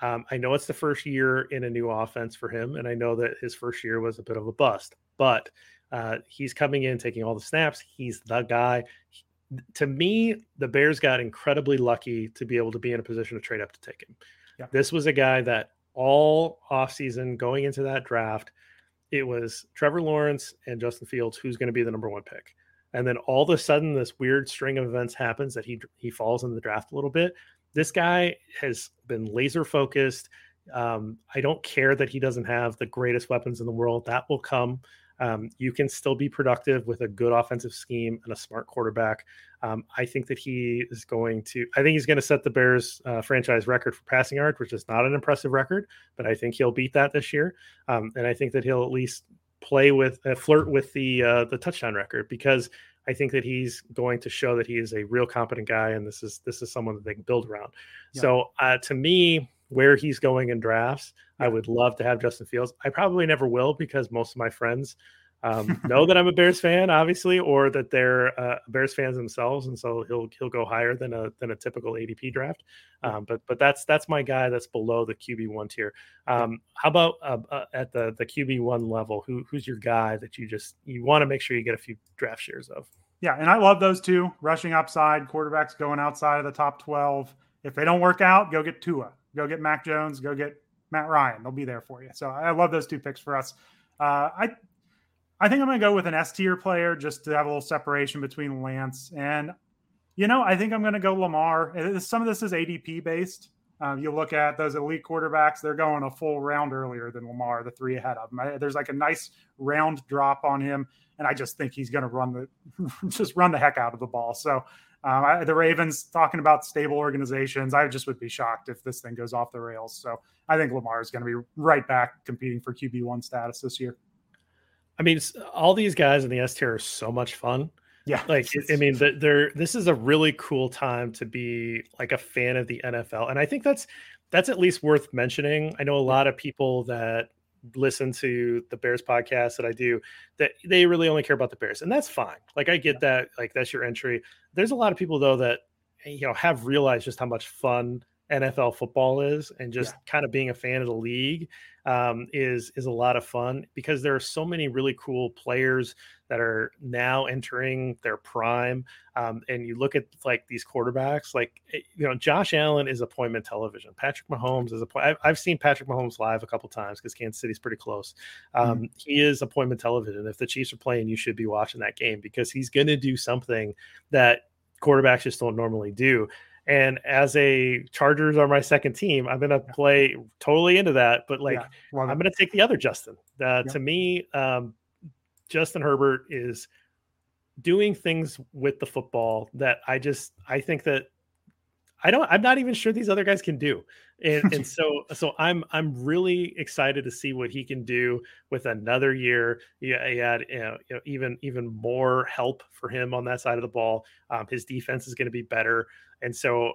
Um, I know it's the first year in a new offense for him, and I know that his first year was a bit of a bust, but uh, he's coming in, taking all the snaps. He's the guy. He, to me, the Bears got incredibly lucky to be able to be in a position to trade up to take him. Yeah. This was a guy that all offseason going into that draft, it was Trevor Lawrence and Justin Fields who's going to be the number one pick. And then all of a sudden, this weird string of events happens that he he falls in the draft a little bit this guy has been laser focused. Um, I don't care that he doesn't have the greatest weapons in the world. That will come. Um, you can still be productive with a good offensive scheme and a smart quarterback. Um, I think that he is going to. I think he's going to set the Bears uh, franchise record for passing yards, which is not an impressive record, but I think he'll beat that this year. Um, and I think that he'll at least play with uh, flirt with the uh, the touchdown record because I think that he's going to show that he is a real competent guy, and this is this is someone that they can build around. Yeah. So uh, to me, where he's going in drafts, yeah. I would love to have Justin Fields. I probably never will because most of my friends um, *laughs* know that I'm a Bears fan, obviously, or that they're uh, Bears fans themselves, and so he'll he'll go higher than a than a typical ADP draft. Um, but but that's that's my guy that's below the QB one tier. Um, how about uh, uh, at the the QB one level? Who who's your guy that you just you want to make sure you get a few draft shares of? Yeah, and I love those two rushing upside, quarterbacks going outside of the top twelve. If they don't work out, go get Tua, go get Mac Jones, go get Matt Ryan. They'll be there for you. So I love those two picks for us. Uh, I I think I'm going to go with an S tier player just to have a little separation between Lance and, you know, I think I'm going to go Lamar. Some of this is ADP based. Um, you look at those elite quarterbacks; they're going a full round earlier than Lamar, the three ahead of him. I, there's like a nice round drop on him, and I just think he's going to run the *laughs* just run the heck out of the ball. So um, I, the Ravens talking about stable organizations, I just would be shocked if this thing goes off the rails. So I think Lamar is going to be right back competing for QB one status this year. I mean, all these guys in the S tier are so much fun. Yeah. Like, I mean, they're, this is a really cool time to be like a fan of the NFL. And I think that's, that's at least worth mentioning. I know a lot of people that listen to the Bears podcast that I do that they really only care about the Bears. And that's fine. Like, I get that. Like, that's your entry. There's a lot of people, though, that, you know, have realized just how much fun NFL football is and just yeah. kind of being a fan of the league um, is is a lot of fun because there are so many really cool players that are now entering their prime. Um, and you look at like these quarterbacks, like eh, you know, Josh Allen is appointment television. Patrick Mahomes is a. I've, I've seen Patrick Mahomes live a couple times because Kansas City's pretty close. Um, mm-hmm. He is appointment television. If the Chiefs are playing, you should be watching that game because he's going to do something that quarterbacks just don't normally do. And as a Chargers are my second team, I'm going to play totally into that. But like, yeah, I'm going to take the other Justin. Uh. To me, um, Justin Herbert is doing things with the football that I just I think that I don't I'm not even sure these other guys can do. And and *laughs* so so I'm I'm really excited to see what he can do with another year. Yeah, he had you know, you know, even even more help for him on that side of the ball. Um, his defense is going to be better. And so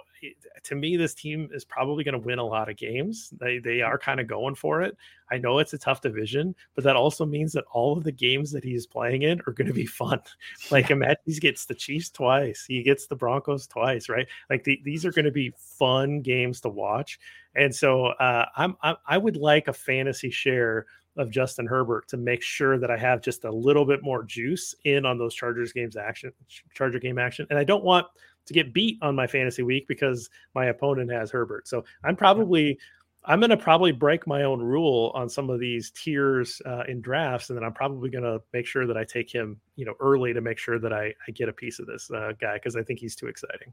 to me, this team is probably going to win a lot of games. They, they are kind of going for it. I know it's a tough division, but that also means that all of the games that he's playing in are going to be *laughs* fun. *laughs* Like imagine he gets the Chiefs twice, he gets the Broncos twice, right? Like the, these are going to be fun games to watch. And so uh, I'm, I, I would like a fantasy share of Justin Herbert to make sure that I have just a little bit more juice in on those Chargers games action, Charger game action. And I don't want to get beat on my fantasy week because my opponent has Herbert. So I'm probably I'm going to probably break my own rule on some of these tiers uh, in drafts, and then I'm probably going to make sure that I take him, you know, early to make sure that I, I get a piece of this uh, guy because I think he's too exciting.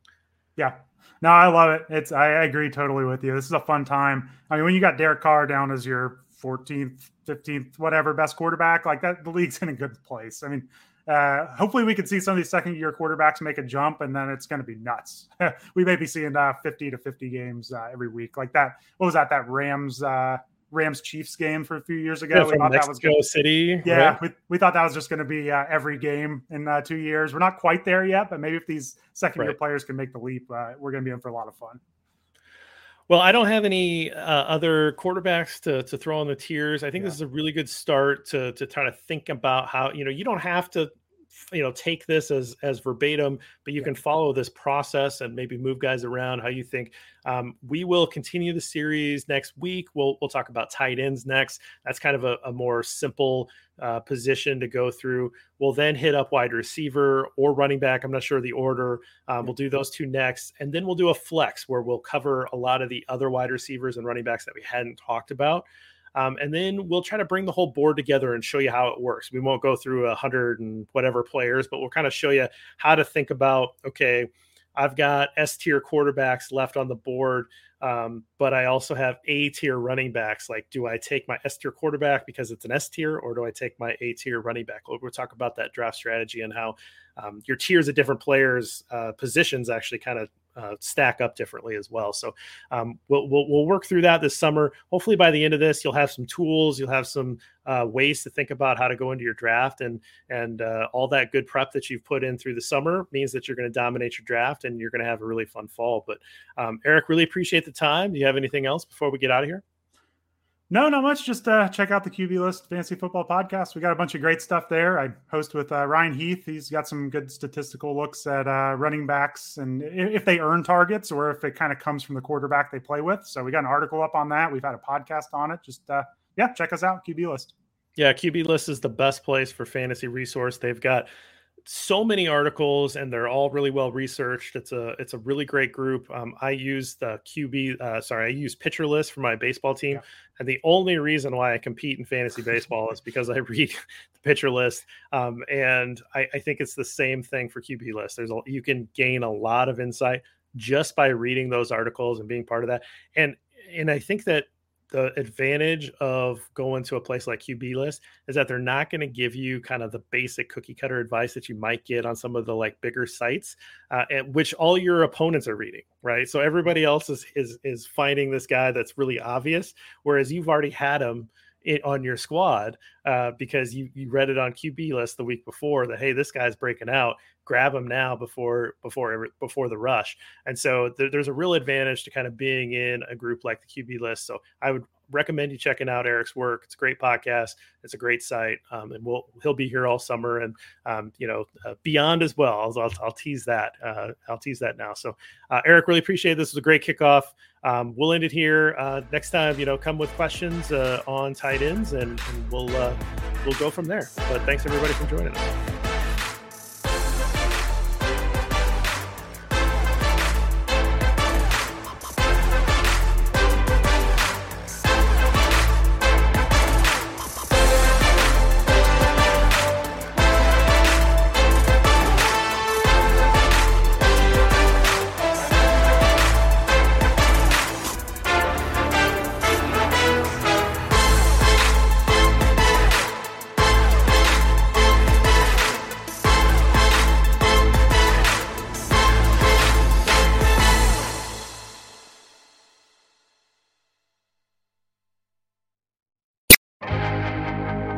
Yeah, no, I love it. It's I, agree totally with you. This is a fun time. I mean, when you got Derek Carr down as your 14th, 15th, whatever best quarterback, like that, the league's in a good place. I mean, uh, hopefully, we can see some of these second year quarterbacks make a jump, and then it's going to be nuts. *laughs* we may be seeing uh, 50 to 50 games uh, every week, like that. What was that? That Rams uh, Rams Chiefs game for a few years ago. Yeah, we thought Mexico that was gonna, City. Yeah, right? we, we thought that was just going to be uh, every game in uh, two years. We're not quite there yet, but maybe if these second year right. players can make the leap, we're going to be in for a lot of fun. Well, I don't have any uh, other quarterbacks to, to throw on the tiers. I think yeah. this is a really good start to to try to think about how you know you don't have to you know take this as as verbatim but you yeah. can follow this process and maybe move guys around how you think. Um, we will continue the series next week. We'll we'll talk about tight ends next. That's kind of a, a more simple uh, position to go through. We'll then hit up wide receiver or running back. I'm not sure the order. Um, we'll do those two next and then we'll do a flex where we'll cover a lot of the other wide receivers and running backs that we hadn't talked about um, and then we'll try to bring the whole board together and show you how it works. We won't go through a hundred and whatever players, but we'll kind of show you how to think about okay, I've got S tier quarterbacks left on the board, um, but I also have A tier running backs. Like, do I take my S tier quarterback because it's an S tier, or do I take my A tier running back? We'll, we'll, talk about that draft strategy and how um, your tiers of different players' uh, positions actually kind of uh, stack up differently as well. So um, we'll, we'll, we'll work through that this summer. Hopefully by the end of this, you'll have some tools, you'll have some uh, ways to think about how to go into your draft, and and uh, all that good prep that you've put in through the summer means that you're going to dominate your draft and you're going to have a really fun fall. But um, Erik, really appreciate the time. Do you have anything else before we get out of here? No, not much. Just uh, check out the QB List Fantasy Football Podcast. We got a bunch of great stuff there. I host with uh, Ryan Heath. He's got some good statistical looks at uh, running backs and if they earn targets or if it kind of comes from the quarterback they play with. So we got an article up on that. We've had a podcast on it. Just uh, yeah, check us out. QB List. Yeah, QB List is the best place for fantasy resource. They've got so many articles and they're all really well researched. It's a it's a really great group. Um, i use the qb uh, sorry i use pitcher list for my baseball team yeah. and the only reason why i compete in fantasy baseball is because i *laughs* read the pitcher list um, and I, I, think it's the same thing for qb list there's a, you can gain a lot of insight just by reading those articles and being part of that. And and i think that the advantage of going to a place like QB List is that they're not going to give you kind of the basic cookie cutter advice that you might get on some of the like bigger sites, uh, which all your opponents are reading, right? So everybody else is is is finding this guy that's really obvious, whereas you've already had him it on your squad uh, because you you read it on QB List the week before that hey this guy's breaking out grab him now before before before the rush. And so there, there's a real advantage to kind of being in a group like the QB list. So I would recommend you checking out Erik's work. It's a great podcast. It's a great site, um, and we'll he'll be here all summer and um, you know uh, beyond as well. I'll, I'll, I'll tease that. Uh, I'll tease that now. So uh, Erik, really appreciate it. this. Was a great kickoff. Um, we'll end it here. Uh, next time, you know, come with questions uh, on tight ends, and, and we'll uh, we'll go from there. But thanks everybody for joining us.